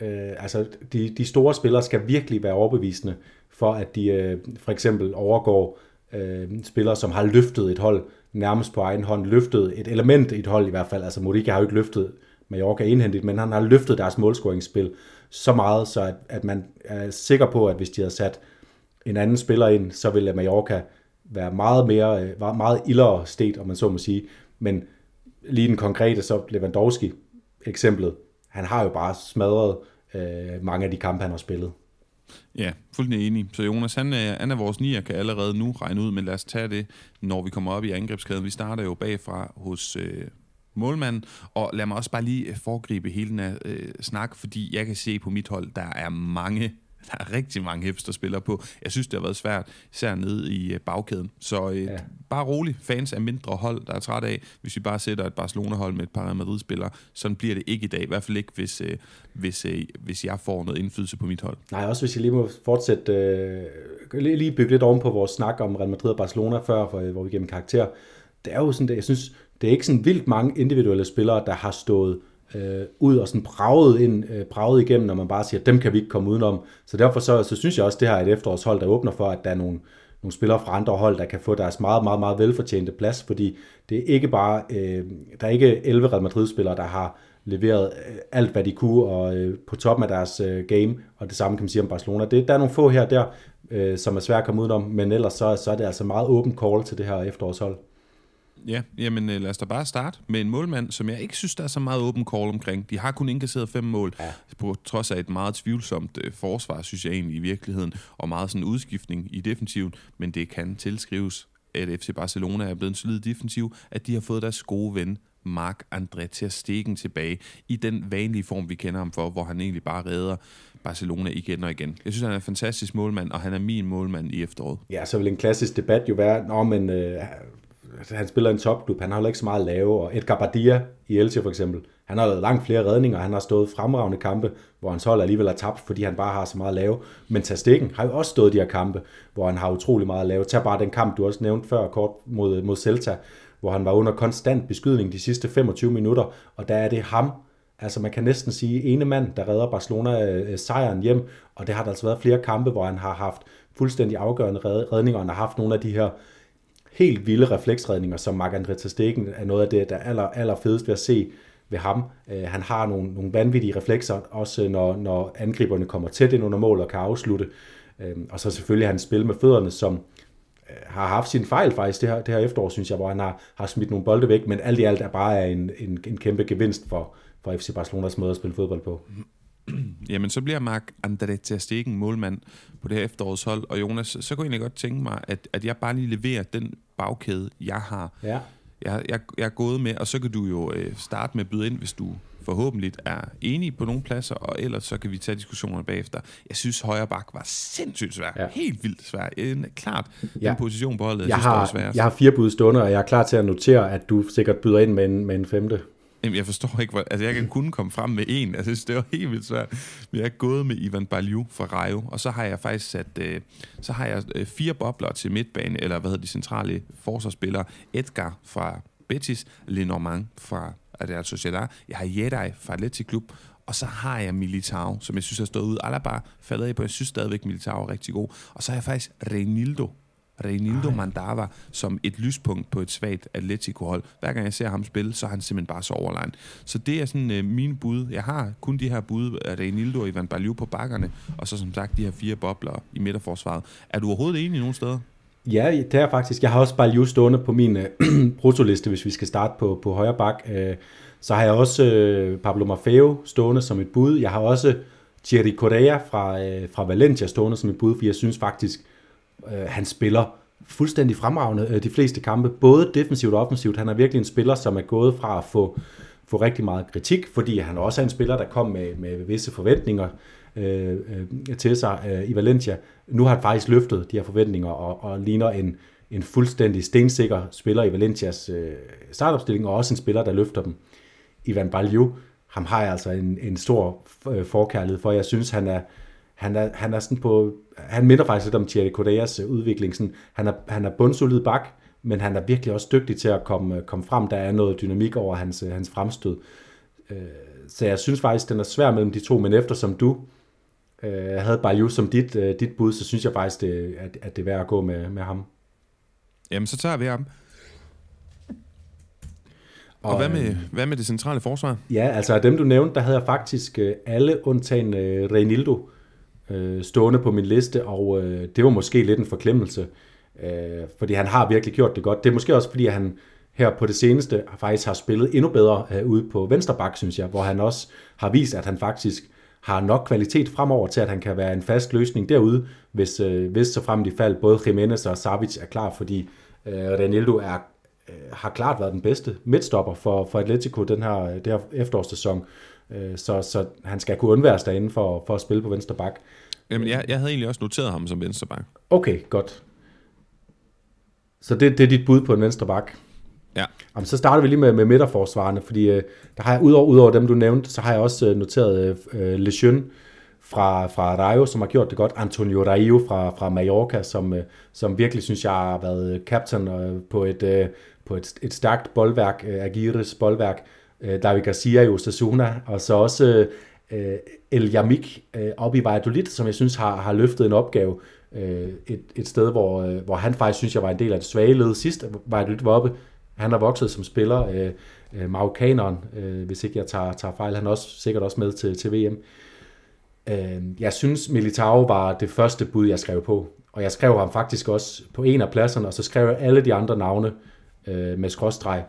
Speaker 2: Øh, altså, de, de store spillere skal virkelig være overbevisende, for at de øh, for eksempel overgår øh, spillere, som har løftet et hold nærmest på egen hånd, løftet et element i et hold i hvert fald. Altså, Modica har jo ikke løftet Mallorca indhentet, men han har løftet deres målscoringsspil så meget, så at, at man er sikker på, at hvis de havde sat en anden spiller ind, så ville Mallorca være meget mere, øh, meget ildere sted, om man så må sige. Men lige den konkrete, så Lewandowski eksemplet, han har jo bare smadret øh, mange af de kampe, han har spillet.
Speaker 1: Ja, fuldstændig enig. Så Jonas, han øh, han er vores nier, kan allerede nu regne ud, men lad os tage det, når vi kommer op i angrebskæden. Vi starter jo bagfra hos øh, målmanden, og lad mig også bare lige øh, foregribe hele den her øh, snak, fordi jeg kan se på mit hold, der er mange der er rigtig mange hipster-spillere på. Jeg synes, det har været svært, især nede i øh, bagkæden. Så øh, ja. bare rolig. Fans er mindre hold, der er træt af, hvis vi bare sætter et Barcelona-hold med et par Madrid-spillere. Sådan bliver det ikke i dag. I hvert fald ikke, hvis, øh, hvis, øh, hvis jeg får noget indflydelse på mit hold.
Speaker 2: Nej, også hvis jeg lige må fortsætte, øh, lige bygge lidt oven på vores snak om Real Madrid og Barcelona før, for, hvor vi gennem karakter. Det er jo sådan, det, jeg synes, det er ikke sådan vildt mange individuelle spillere, der har stået øh, ud og sådan braget, ind, øh, braget igennem, når man bare siger, dem kan vi ikke komme udenom. Så derfor så, så synes jeg også, at det her er et efterårshold, der åbner for, at der er nogle, nogle spillere fra andre hold, der kan få deres meget, meget, meget velfortjente plads, fordi det er ikke bare, øh, der er ikke 11 Real Madrid-spillere, der har leveret øh, alt, hvad de kunne, og øh, på toppen af deres øh, game, og det samme kan man sige om Barcelona. Det, der er nogle få her og der, øh, som er svært at komme udenom, men ellers så, så er det altså meget åben call til det her efterårshold.
Speaker 1: Ja, jamen øh, lad os da bare starte med en målmand, som jeg ikke synes, der er så meget åben call omkring. De har kun indkasseret fem mål, ja. på trods af et meget tvivlsomt øh, forsvar, synes jeg egentlig i virkeligheden, og meget sådan udskiftning i defensiven, men det kan tilskrives, at FC Barcelona er blevet en solid defensiv, at de har fået deres gode ven, Mark André til at stikke tilbage i den vanlige form, vi kender ham for, hvor han egentlig bare redder Barcelona igen og igen. Jeg synes, han er en fantastisk målmand, og han er min målmand i efteråret.
Speaker 2: Ja, så vil en klassisk debat jo være, Nå, men øh, han spiller en topklub, han har heller ikke så meget at lave, og Edgar Badia i Elche for eksempel, han har lavet langt flere redninger, han har stået fremragende kampe, hvor hans hold alligevel er tabt, fordi han bare har så meget at lave. Men Tastikken har jo også stået de her kampe, hvor han har utrolig meget at lave. Tag bare den kamp, du også nævnte før, kort mod, mod Celta, hvor han var under konstant beskydning de sidste 25 minutter, og der er det ham, Altså man kan næsten sige ene mand, der redder Barcelona øh, øh, sejren hjem, og det har der altså været flere kampe, hvor han har haft fuldstændig afgørende redninger, og han har haft nogle af de her helt vilde refleksredninger, som Marc-André Stegen er noget af det, der er aller, aller fedest ved at se ved ham. Øh, han har nogle, nogle vanvittige reflekser, også når, når angriberne kommer tæt ind under mål og kan afslutte. Øh, og så selvfølgelig hans spil med fødderne, som øh, har haft sin fejl faktisk det her, det her efterår, synes jeg, hvor han har, har smidt nogle bolde væk, men alt i alt er bare en, en, en kæmpe gevinst for, for FC Barcelonas måde at spille fodbold på.
Speaker 1: Jamen, så bliver Mark André Ter Stegen målmand på det her efterårshold. Og Jonas, så kunne jeg egentlig godt tænke mig, at, at jeg bare lige leverer den bagkæde, jeg har.
Speaker 2: Ja.
Speaker 1: jeg, jeg, jeg er gået med, og så kan du jo øh, starte med at byde ind, hvis du forhåbentlig er enig på nogle pladser, og ellers så kan vi tage diskussionerne bagefter. Jeg synes, højre bak var sindssygt svær. Ja. Helt vildt svær. En, klart ja. den position på holdet,
Speaker 2: jeg, jeg synes, har, Jeg har fire bud stående, og jeg er klar til at notere, at du sikkert byder ind med en, med en femte.
Speaker 1: Jamen, jeg forstår ikke, hvor... Altså, jeg kan kun komme frem med en. Altså, det var helt vildt svært. Men jeg er gået med Ivan Balju fra Rayo, og så har jeg faktisk sat... Øh, så har jeg øh, fire bobler til midtbane, eller hvad hedder de centrale forsvarsspillere. Edgar fra Betis, Lenormand fra Real Sociedad. Jeg har Jedi fra Atletic Klub, og så har jeg Militao, som jeg synes har stået ud. Alaba faldet af på, jeg synes stadigvæk, Militao er rigtig god. Og så har jeg faktisk Reinildo Reinildo Mandava som et lyspunkt på et svagt Atletico-hold. Hver gang jeg ser ham spille, så er han simpelthen bare så overlegen. Så det er sådan øh, min bud. Jeg har kun de her bud af Reinildo og Ivan Baliu på bakkerne, og så som sagt de her fire bobler i midterforsvaret. Er du overhovedet enig nogen steder?
Speaker 2: Ja, det er faktisk. Jeg har også Baliu stående på min øh, brutoliste, hvis vi skal starte på, på højre bak. Øh, så har jeg også øh, Pablo Maffeo stående som et bud. Jeg har også Thierry Correa fra, øh, fra Valencia stående som et bud, for jeg synes faktisk, øh, Øh, han spiller fuldstændig fremragende øh, de fleste kampe, både defensivt og offensivt. Han er virkelig en spiller, som er gået fra at få, få rigtig meget kritik, fordi han også er en spiller, der kom med, med visse forventninger øh, øh, til sig øh, i Valencia. Nu har han faktisk løftet de her forventninger og, og ligner en, en fuldstændig stensikker spiller i Valencias øh, startopstilling, og også en spiller, der løfter dem. Ivan Baljo, ham har jeg altså en, en stor øh, forkærlighed for. Jeg synes, han er, han er, han er sådan på, han minder faktisk lidt om Thierry Correas øh, udvikling. Sådan, han, er, han er bundsolid bak, men han er virkelig også dygtig til at komme, komme frem. Der er noget dynamik over hans, øh, hans fremstød. Øh, så jeg synes faktisk, den er svær mellem de to, men eftersom du øh, havde Bayou som dit, øh, dit bud, så synes jeg faktisk, det, at, at det er værd at gå med, med ham.
Speaker 1: Jamen, så tager vi ham. Og, og hvad, med, hvad med det centrale forsvar?
Speaker 2: Ja, altså af dem du nævnte, der havde jeg faktisk alle undtagen øh, Reinildo øh, stående på min liste, og øh, det var måske lidt en forklemmelse, øh, fordi han har virkelig gjort det godt. Det er måske også, fordi han her på det seneste faktisk har spillet endnu bedre øh, ude på Vensterbak, synes jeg, hvor han også har vist, at han faktisk har nok kvalitet fremover til, at han kan være en fast løsning derude, hvis, øh, hvis så frem de fald både Jimenez og Savic er klar, fordi øh, Renildo er, øh, har klart været den bedste midtstopper for, for Atletico den her, øh, det her efterårssæson. Øh, så, så han skal kunne undværes derinde for, for at spille på venstre bak.
Speaker 1: Jamen, jeg, jeg havde egentlig også noteret ham som venstre bak.
Speaker 2: Okay, godt. Så det, det er dit bud på en venstre bak.
Speaker 1: Ja.
Speaker 2: Jamen, så starter vi lige med, med midterforsvarerne, fordi øh, der har jeg, udover, udover dem, du nævnte, så har jeg også øh, noteret øh, Lejeune fra, fra Rayo, som har gjort det godt. Antonio Rayo fra, fra Mallorca, som, øh, som virkelig synes jeg har været captain øh, på et, øh, på et, et stærkt boldværk, øh, Aguirres boldværk øh, David Garcia i Osasuna, og så også øh, El Yamik øh, op i Valladolid, som jeg synes har, har løftet en opgave øh, et, et sted, hvor, øh, hvor han faktisk synes, jeg var en del af det svage led sidst. Valladolid var oppe. Han har vokset som spiller. Øh, øh, Marokkaneren, øh, hvis ikke jeg tager, tager fejl, han er også, sikkert også med til, til VM. Øh, jeg synes, Militao var det første bud, jeg skrev på. Og jeg skrev ham faktisk også på en af pladserne, og så skrev jeg alle de andre navne øh, med skråstreg.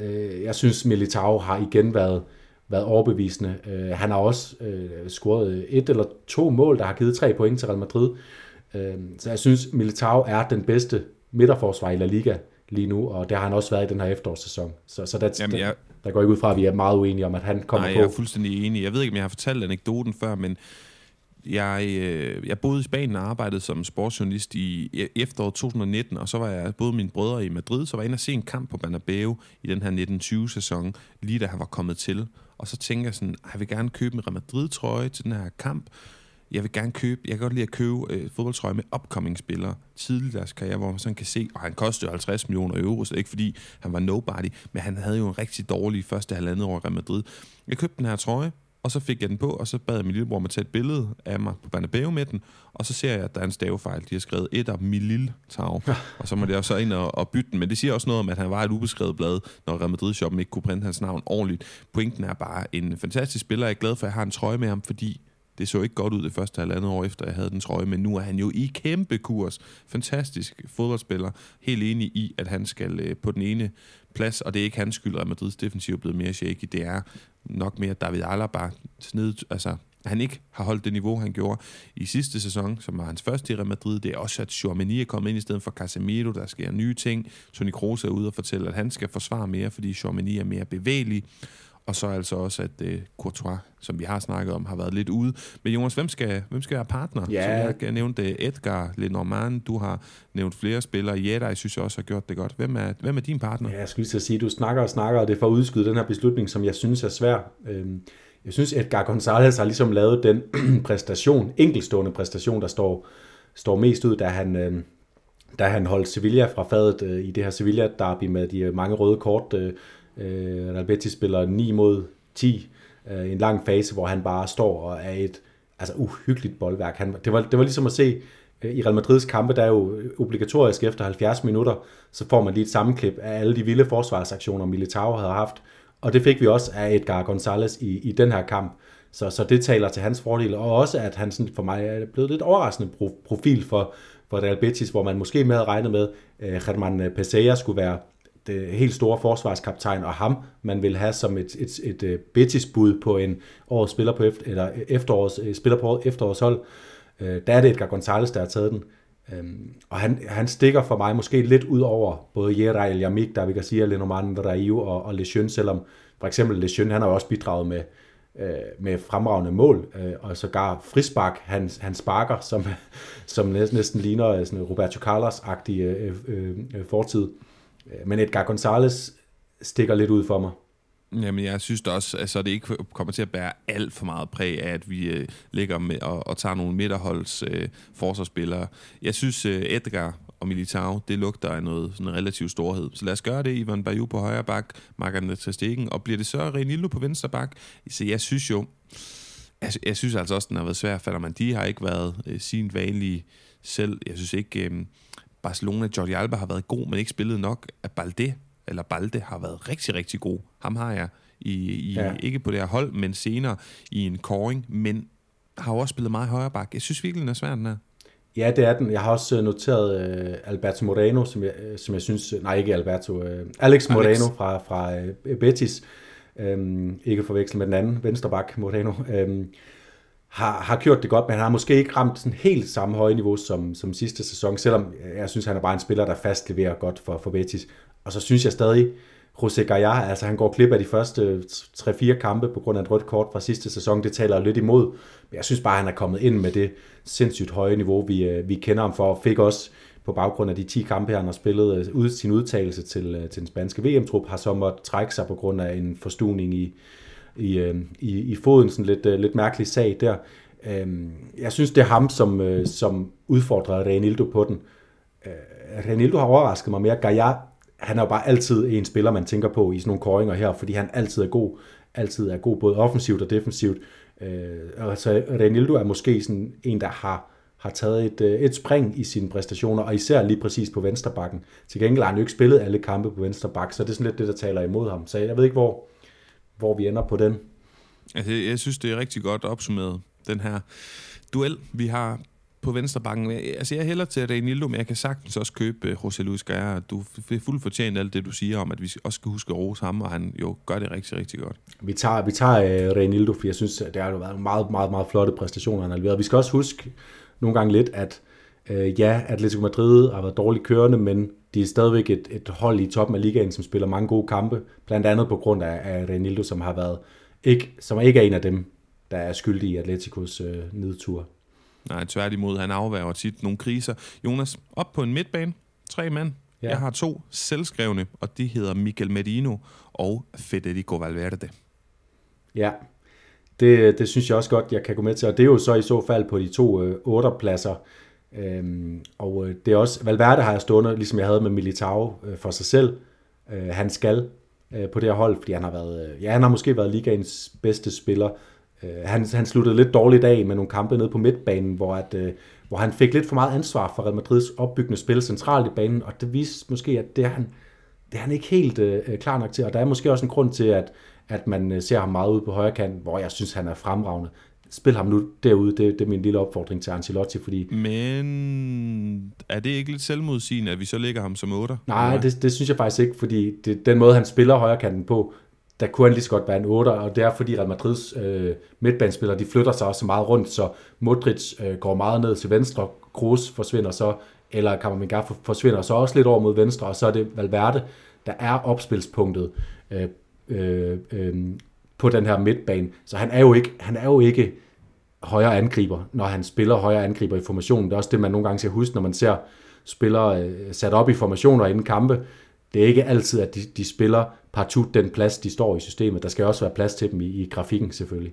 Speaker 2: Øh, jeg synes, Militao har igen været, været overbevisende. Øh, han har også øh, scoret et eller to mål, der har givet tre point til Real Madrid. Øh, så jeg synes, Militao er den bedste midterforsvar i La Liga lige nu, og det har han også været i den her efterårssæson. Så, så der, Jamen, jeg... der, går ikke ud fra, at vi er meget uenige om, at han kommer
Speaker 1: Nej,
Speaker 2: på.
Speaker 1: jeg er fuldstændig enig. Jeg ved ikke, om jeg har fortalt anekdoten før, men jeg, øh, jeg boede i Spanien og arbejdede som sportsjournalist i e-, efteråret 2019, og så var jeg både mine brødre i Madrid, så var jeg inde og se en kamp på Bernabeu i den her 1920-sæson, lige da han var kommet til. Og så tænker jeg sådan, ah, jeg vil gerne købe en Real Madrid-trøje til den her kamp. Jeg vil gerne købe, jeg kan godt lide at købe øh, fodboldtrøje med upcoming-spillere tidligt i deres karriere, hvor man sådan kan se, og han kostede 50 millioner euro, så ikke fordi han var nobody, men han havde jo en rigtig dårlig første halvandet år i Real Madrid. Jeg købte den her trøje, og så fik jeg den på, og så bad jeg min lillebror om at tage et billede af mig på Banabeo med den, og så ser jeg, at der er en stavefejl. De har skrevet et af Milil Tau, og så må jeg så ind og, og bytte den. Men det siger også noget om, at han var et ubeskrevet blad, når Real Madrid-shoppen ikke kunne printe hans navn ordentligt. Pointen er bare en fantastisk spiller. Jeg er glad for, at jeg har en trøje med ham, fordi det så ikke godt ud det første halvandet år efter, jeg havde den trøje, men nu er han jo i kæmpe kurs. Fantastisk fodboldspiller. Helt enig i, at han skal øh, på den ene plads, og det er ikke hans skyld, at Madrids defensiv er blevet mere shaky. Det er nok mere David Alaba sned, altså han ikke har holdt det niveau, han gjorde i sidste sæson, som var hans første i Real Madrid. Det er også, at Chouameni er kommet ind i stedet for Casemiro. Der sker nye ting. Toni Kroos er ude og fortælle, at han skal forsvare mere, fordi Chouameni er mere bevægelig. Og så altså også, at uh, Courtois, som vi har snakket om, har været lidt ude. Men Jonas, hvem skal, hvem skal være partner?
Speaker 2: Ja.
Speaker 1: Som jeg nævnte Edgar Lenormand, du har nævnt flere spillere. Jetta, jeg synes jeg også har gjort det godt. Hvem er, hvem er din partner?
Speaker 2: Ja, jeg skulle lige at sige, du snakker og snakker, og det er for at udskyde den her beslutning, som jeg synes er svær. Øhm, Jeg synes, Edgar Gonzalez har ligesom lavet den præstation, enkelstående præstation, der står, står mest ud, da han, øh, da han holdt Sevilla fra fadet øh, i det her Sevilla-derby med de øh, mange røde kort. Øh, øh, Real Betis spiller 9 mod 10 øh, en lang fase, hvor han bare står og er et altså, uhyggeligt boldværk. Han, det, var, det var ligesom at se øh, i Real Madrids kampe, der er jo øh, obligatorisk efter 70 minutter, så får man lige et sammenklip af alle de vilde forsvarsaktioner, Militao havde haft. Og det fik vi også af Edgar Gonzalez i, i den her kamp. Så, så det taler til hans fordel, og også at han sådan for mig er blevet lidt overraskende profil for, for Real Betis, hvor man måske med havde regnet med, øh, at uh, German Pesea skulle være det øh, helt store forsvarskaptajn, og ham man vil have som et, et, et, et Betis-bud på en årets spiller på efter, eller øh, efterårs, spiller på efterårshold. Uh, der er det Edgar Gonzalez, der har taget den. Um, og han, han stikker for mig måske lidt ud over både Jera El Yamik, der vi kan sige, Lenormand, Raiu og, og Lejeune, selvom for eksempel Lejeune, han har jo også bidraget med, øh, med fremragende mål, øh, og sågar frispark, han, han sparker, som, som næsten, ligner sådan Roberto Carlos-agtig øh, øh, fortid. Øh, men Edgar Gonzalez stikker lidt ud for mig.
Speaker 1: Jamen, jeg synes da også, at så det ikke kommer til at bære alt for meget præg af, at vi øh, ligger med og, og tager nogle midterholds øh, forsvarsspillere. Jeg synes, øh, Edgar og Militao, det lugter af noget sådan relativ storhed. Så lad os gøre det. Ivan Bayou på højre bak, Markerne Tastikken, og bliver det så Renildo på venstre bak? Så jeg synes jo, jeg, jeg synes altså også, den har været svær, for man de har ikke været øh, sin vanlige selv. Jeg synes ikke, øh, Barcelona, Jordi Alba har været god, men ikke spillet nok. At Balde, eller Balde har været rigtig, rigtig god. Ham har jeg i, i ja. ikke på det her hold, men senere i en coring, men har jo også spillet meget højre bak. Jeg synes virkelig, den er svær, den her.
Speaker 2: Ja, det er den. Jeg har også noteret uh, Alberto Moreno, som jeg, som jeg synes... Nej, ikke Alberto. Uh, Alex Moreno Alex. fra, fra uh, Betis. Um, ikke forvekslet med den anden, vensterbak Moreno. Um, har, har gjort det godt, men han har måske ikke ramt sådan helt samme høje niveau som, som sidste sæson, selvom jeg synes, han er bare en spiller, der fast leverer godt for, for Betis. Og så synes jeg stadig, José Gallar, altså han går klip af de første 3-4 kampe på grund af et rødt kort fra sidste sæson. Det taler lidt imod. Men jeg synes bare, han er kommet ind med det sindssygt høje niveau, vi, øh, vi kender ham for. Og fik også på baggrund af de 10 kampe, han har spillet, øh, ud sin udtalelse til, øh, til den spanske VM-trup, har så måttet trække sig på grund af en forstuning i, i, øh, i, i foden. Sådan lidt, øh, lidt mærkelig sag der. Øhm, jeg synes, det er ham, som, øh, som udfordrede Renildo på den. Renildo har overrasket mig mere. Gaia, han er jo bare altid en spiller, man tænker på i sådan nogle koringer her, fordi han altid er god, altid er god både offensivt og defensivt. Øh, altså Renildo er måske sådan en, der har, har taget et, et spring i sine præstationer, og især lige præcis på vensterbakken. Til gengæld har han jo ikke spillet alle kampe på vensterbak, så det er sådan lidt det, der taler imod ham. Så jeg ved ikke, hvor, hvor vi ender på den.
Speaker 1: Altså, jeg synes, det er rigtig godt opsummeret, den her duel, vi har på venstre bakken. Altså, jeg hælder til Renildo, men jeg kan sagtens også købe uh, José Luis Guerra. Du er fuldt fortjent alt det, du siger om, at vi også skal huske at rose ham, og han jo gør det rigtig, rigtig godt.
Speaker 2: Vi tager, vi tager uh, Renildo, for jeg synes, det har jo været meget, meget, meget flotte præstationer, han har leveret. Vi skal også huske nogle gange lidt, at uh, ja, Atletico Madrid har været dårligt kørende, men de er stadigvæk et, et hold i toppen af ligaen, som spiller mange gode kampe, blandt andet på grund af, af Renildo, som har været ikke, som ikke er en af dem, der er skyldig i Atleticos uh, nedtur.
Speaker 1: Nej, tværtimod, han afværger tit nogle kriser. Jonas, op på en midtbane, tre mand. Ja. Jeg har to selvskrevne, og de hedder Michael Medino og Federico Valverde.
Speaker 2: Ja, det, det synes jeg også godt, jeg kan gå med til. Og det er jo så i så fald på de to øh, otterpladser. Øhm, og øh, det er også, Valverde har jeg stående, ligesom jeg havde med Militao øh, for sig selv. Øh, han skal øh, på det her hold, fordi han har været, øh, ja, han har måske været ligaens bedste spiller, Øh, han, han sluttede lidt dårligt af med nogle kampe nede på midtbanen, hvor, at, øh, hvor han fik lidt for meget ansvar for Real Madrids opbyggende spil centralt i banen, og det viste måske, at det er han, det er han ikke helt øh, øh klar nok til, og der er måske også en grund til, at, at man øh, ser ham meget ude på højre kant, hvor jeg synes, han er fremragende. Spil ham nu derude, det, det er min lille opfordring til Ancelotti, fordi...
Speaker 1: Men er det ikke lidt selvmodsigende, at vi så lægger ham som 8?
Speaker 2: Nej, det, det synes jeg faktisk ikke, fordi det, den måde, han spiller højre kanten på, der kunne han lige så godt være en 8, og det er fordi Real Madrids øh, midtbanespillere, de flytter sig også meget rundt, så Modric øh, går meget ned til venstre, Kroos forsvinder så, eller Kammermenga forsvinder så også lidt over mod venstre, og så er det Valverde, der er opspilspunktet øh, øh, øh, på den her midtbane. Så han er jo ikke, han er jo ikke højre angriber, når han spiller højre angriber i formationen. Det er også det, man nogle gange skal huske, når man ser spillere øh, sat op i formationer inden kampe. Det er ikke altid, at de, de spiller partout den plads, de står i systemet. Der skal også være plads til dem i, i grafikken selvfølgelig.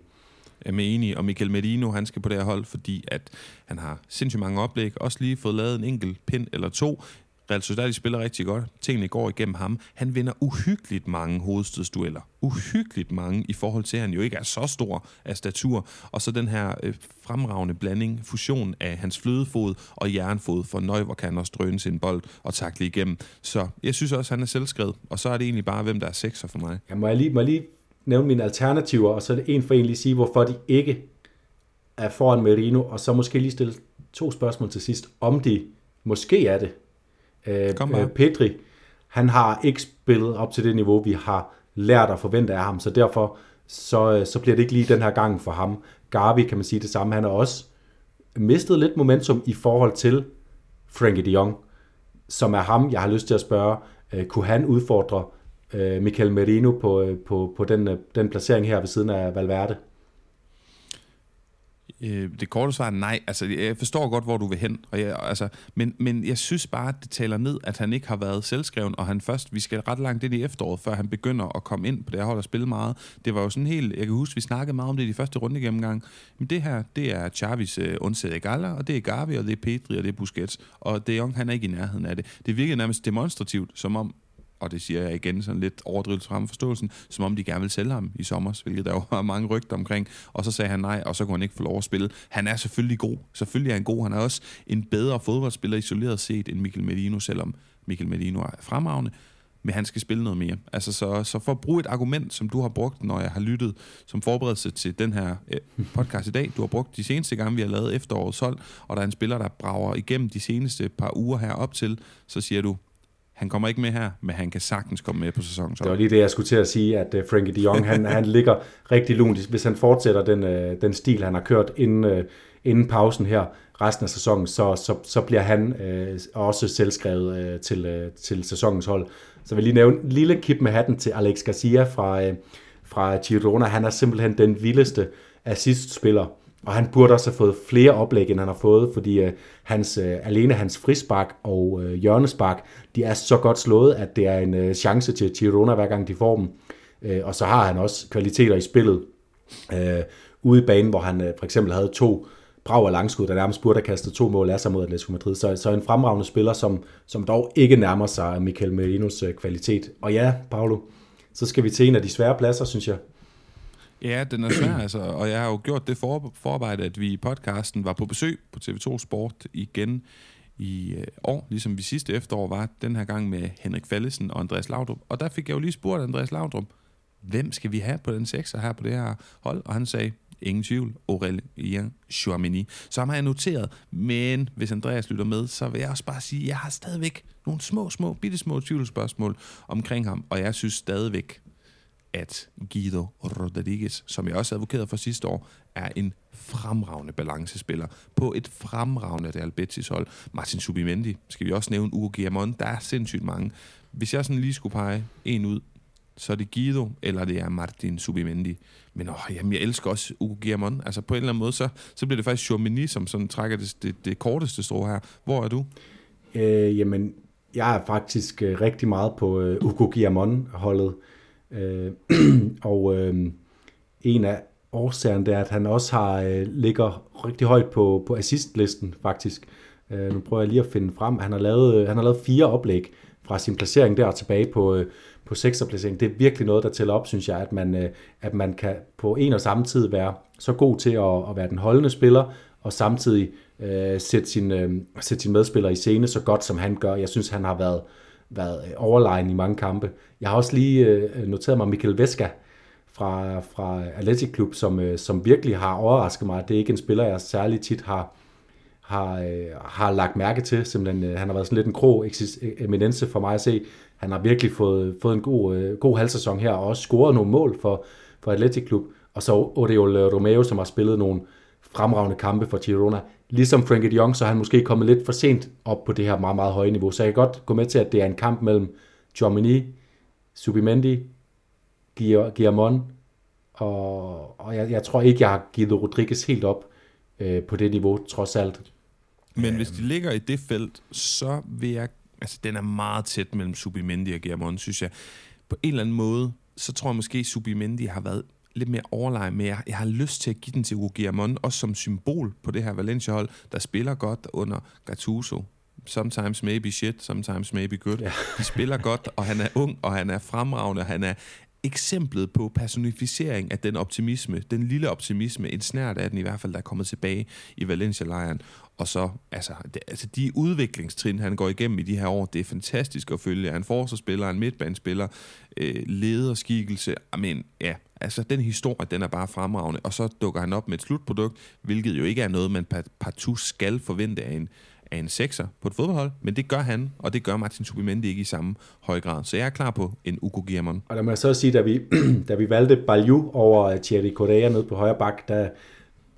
Speaker 1: Jeg er enig, og Michael Merino, han skal på det her hold, fordi at han har sindssygt mange oplæg, også lige fået lavet en enkelt pind eller to. Real Sociedad spiller rigtig godt. Tingene går igennem ham. Han vinder uhyggeligt mange hovedstødsdueller. Uhyggeligt mange i forhold til, at han jo ikke er så stor af statur. Og så den her øh, fremragende blanding, fusion af hans flødefod og jernfod, for Neuver kan også drøne sin bold og takle igennem. Så jeg synes også, at han er selvskrevet. Og så er det egentlig bare, hvem der er sekser for mig.
Speaker 2: Ja, må, jeg lige, må jeg lige nævne mine alternativer, og så det en for en lige sige, hvorfor de ikke er foran Merino, og så måske lige stille to spørgsmål til sidst, om de måske er det. Øh,
Speaker 1: Kom bare.
Speaker 2: øh, Pedri, han har ikke spillet op til det niveau, vi har lært at forvente af ham, så derfor så, øh, så bliver det ikke lige den her gang for ham. Gavi kan man sige det samme, han har også mistet lidt momentum i forhold til Frankie de Jong, som er ham, jeg har lyst til at spørge, øh, kunne han udfordre øh, Michael Merino på, øh, på, på den, øh, den placering her ved siden af Valverde?
Speaker 1: Øh, det korte svar er nej. Altså, jeg forstår godt, hvor du vil hen. Og jeg, altså, men, men jeg synes bare, at det taler ned, at han ikke har været selvskreven, og han først, vi skal ret langt ind i efteråret, før han begynder at komme ind på det her hold og spille meget. Det var jo sådan helt, jeg kan huske, vi snakkede meget om det i de første runde gennemgang. Men det her, det er Chavis øh, undsætte og det er Gavi, og det er Pedri, og det er Busquets. Og De Jong, han er ikke i nærheden af det. Det virker nærmest demonstrativt, som om og det siger jeg igen sådan lidt overdrivelse frem forståelsen, som om de gerne vil sælge ham i sommer, hvilket der jo var mange rygter omkring, og så sagde han nej, og så kunne han ikke få lov at spille. Han er selvfølgelig god, selvfølgelig er han god, han er også en bedre fodboldspiller isoleret set end Michael Medino, selvom Michael Medino er fremragende, men han skal spille noget mere. Altså, så, så for at bruge et argument, som du har brugt, når jeg har lyttet som forberedelse til den her øh, podcast i dag, du har brugt de seneste gange, vi har lavet efterårets hold, og der er en spiller, der brager igennem de seneste par uger her op til, så siger du, han kommer ikke med her, men han kan sagtens komme med på sæsonen.
Speaker 2: Det var lige det, jeg skulle til at sige, at uh, Frankie de Jong, han, han ligger rigtig lunt, hvis han fortsætter den, uh, den stil, han har kørt inden, uh, inden pausen her, resten af sæsonen, så, så, så bliver han uh, også selvskrevet uh, til, uh, til sæsonens hold. Så vil jeg lige nævne en lille kip med hatten til Alex Garcia fra, uh, fra Girona. Han er simpelthen den vildeste assistspiller og han burde også have fået flere oplæg, end han har fået, fordi øh, hans, øh, alene hans frispark og øh, hjørnespark, de er så godt slået, at det er en øh, chance til Girona, hver gang de får dem. Øh, og så har han også kvaliteter i spillet øh, ude i banen, hvor han øh, for eksempel havde to brav og langskud, der nærmest burde have kastet to mål af sig mod Atletico Madrid. Så, så en fremragende spiller, som, som dog ikke nærmer sig Michael Merinos øh, kvalitet. Og ja, Paolo, så skal vi til en af de svære pladser, synes jeg.
Speaker 1: Ja, den er svær, altså. Og jeg har jo gjort det for, forarbejde, at vi i podcasten var på besøg på TV2 Sport igen i øh, år, ligesom vi sidste efterår var, den her gang med Henrik Fallesen og Andreas Laudrup. Og der fik jeg jo lige spurgt Andreas Laudrup, hvem skal vi have på den sekser her på det her hold? Og han sagde, ingen tvivl, Aurelien Chouameni. Så har jeg noteret, men hvis Andreas lytter med, så vil jeg også bare sige, at jeg har stadigvæk nogle små, små, bitte små tvivlsspørgsmål omkring ham, og jeg synes stadigvæk, at Guido Rodriguez, som jeg også advokerede for sidste år, er en fremragende balancespiller på et fremragende Real Betis hold. Martin Subimendi, skal vi også nævne Ugo Guillamon, der er sindssygt mange. Hvis jeg sådan lige skulle pege en ud, så er det Guido, eller det er Martin Subimendi. Men åh, jamen, jeg elsker også Ugo Guillamon. Altså på en eller anden måde, så, så bliver det faktisk Chomini, som sådan trækker det, det, det korteste strå her. Hvor er du?
Speaker 2: Øh, jamen, jeg er faktisk øh, rigtig meget på øh, Ugo Guillamon-holdet. Øh, Øh, og øh, en af årsagerne er, at han også har øh, ligger rigtig højt på, på assistlisten faktisk. Øh, nu prøver jeg lige at finde frem. Han har lavet, øh, han har lavet fire oplæg fra sin placering der tilbage på, øh, på sekserplacering. Det er virkelig noget, der tæller op, synes jeg, at man, øh, at man kan på en og samme tid være så god til at, at være den holdende spiller, og samtidig øh, sætte, sin, øh, sætte sin medspiller i scene så godt, som han gør. Jeg synes, han har været, været øh, overlegen i mange kampe. Jeg har også lige øh, noteret mig Michael Veska fra, fra Athletic Club, som, øh, som virkelig har overrasket mig. Det er ikke en spiller, jeg særlig tit har, har, øh, har lagt mærke til. Simpelthen, øh, han har været sådan lidt en krog øh, eminence for mig at se. Han har virkelig fået, fået en god, øh, god halvsæson her, og også scoret nogle mål for, for Atletic Klub. Og så Oriol Romeo, som har spillet nogle fremragende kampe for Girona. Ligesom Frankie de Jong, så er han måske kommet lidt for sent op på det her meget, meget høje niveau. Så jeg kan godt gå med til, at det er en kamp mellem Jomini, Subimendi, Guillermon, og, og jeg, jeg tror ikke, jeg har givet Rodriguez helt op øh, på det niveau, trods alt.
Speaker 1: Men hvis de ligger i det felt, så vil jeg... Altså, den er meget tæt mellem Subimendi og Guillermon, synes jeg. På en eller anden måde, så tror jeg måske, Subimendi har været lidt mere overlegen, men jeg, jeg har lyst til at give den til Hugo Guillermon, også som symbol på det her Valencia-hold, der spiller godt under Gattuso. Sometimes maybe shit, sometimes maybe good. Ja. De spiller godt, og han er ung, og han er fremragende, og han er eksemplet på personificering af den optimisme, den lille optimisme, en snært af den i hvert fald, der er kommet tilbage i Valencia-lejren. Og så, altså, det, altså de udviklingstrin, han går igennem i de her år, det er fantastisk at følge. Han forsvarsspiller, en midtbanespiller, øh, lederskikkelse. Men ja, altså den historie, den er bare fremragende. Og så dukker han op med et slutprodukt, hvilket jo ikke er noget, man partout skal forvente af en, af en sekser på et fodboldhold, men det gør han, og det gør Martin Subimendi ikke i samme høj grad. Så jeg er klar på en Ugo Giermann.
Speaker 2: Og der må jeg så sige, da vi, da vi valgte Balju over øh, Thierry Correa ned på højre bak, der,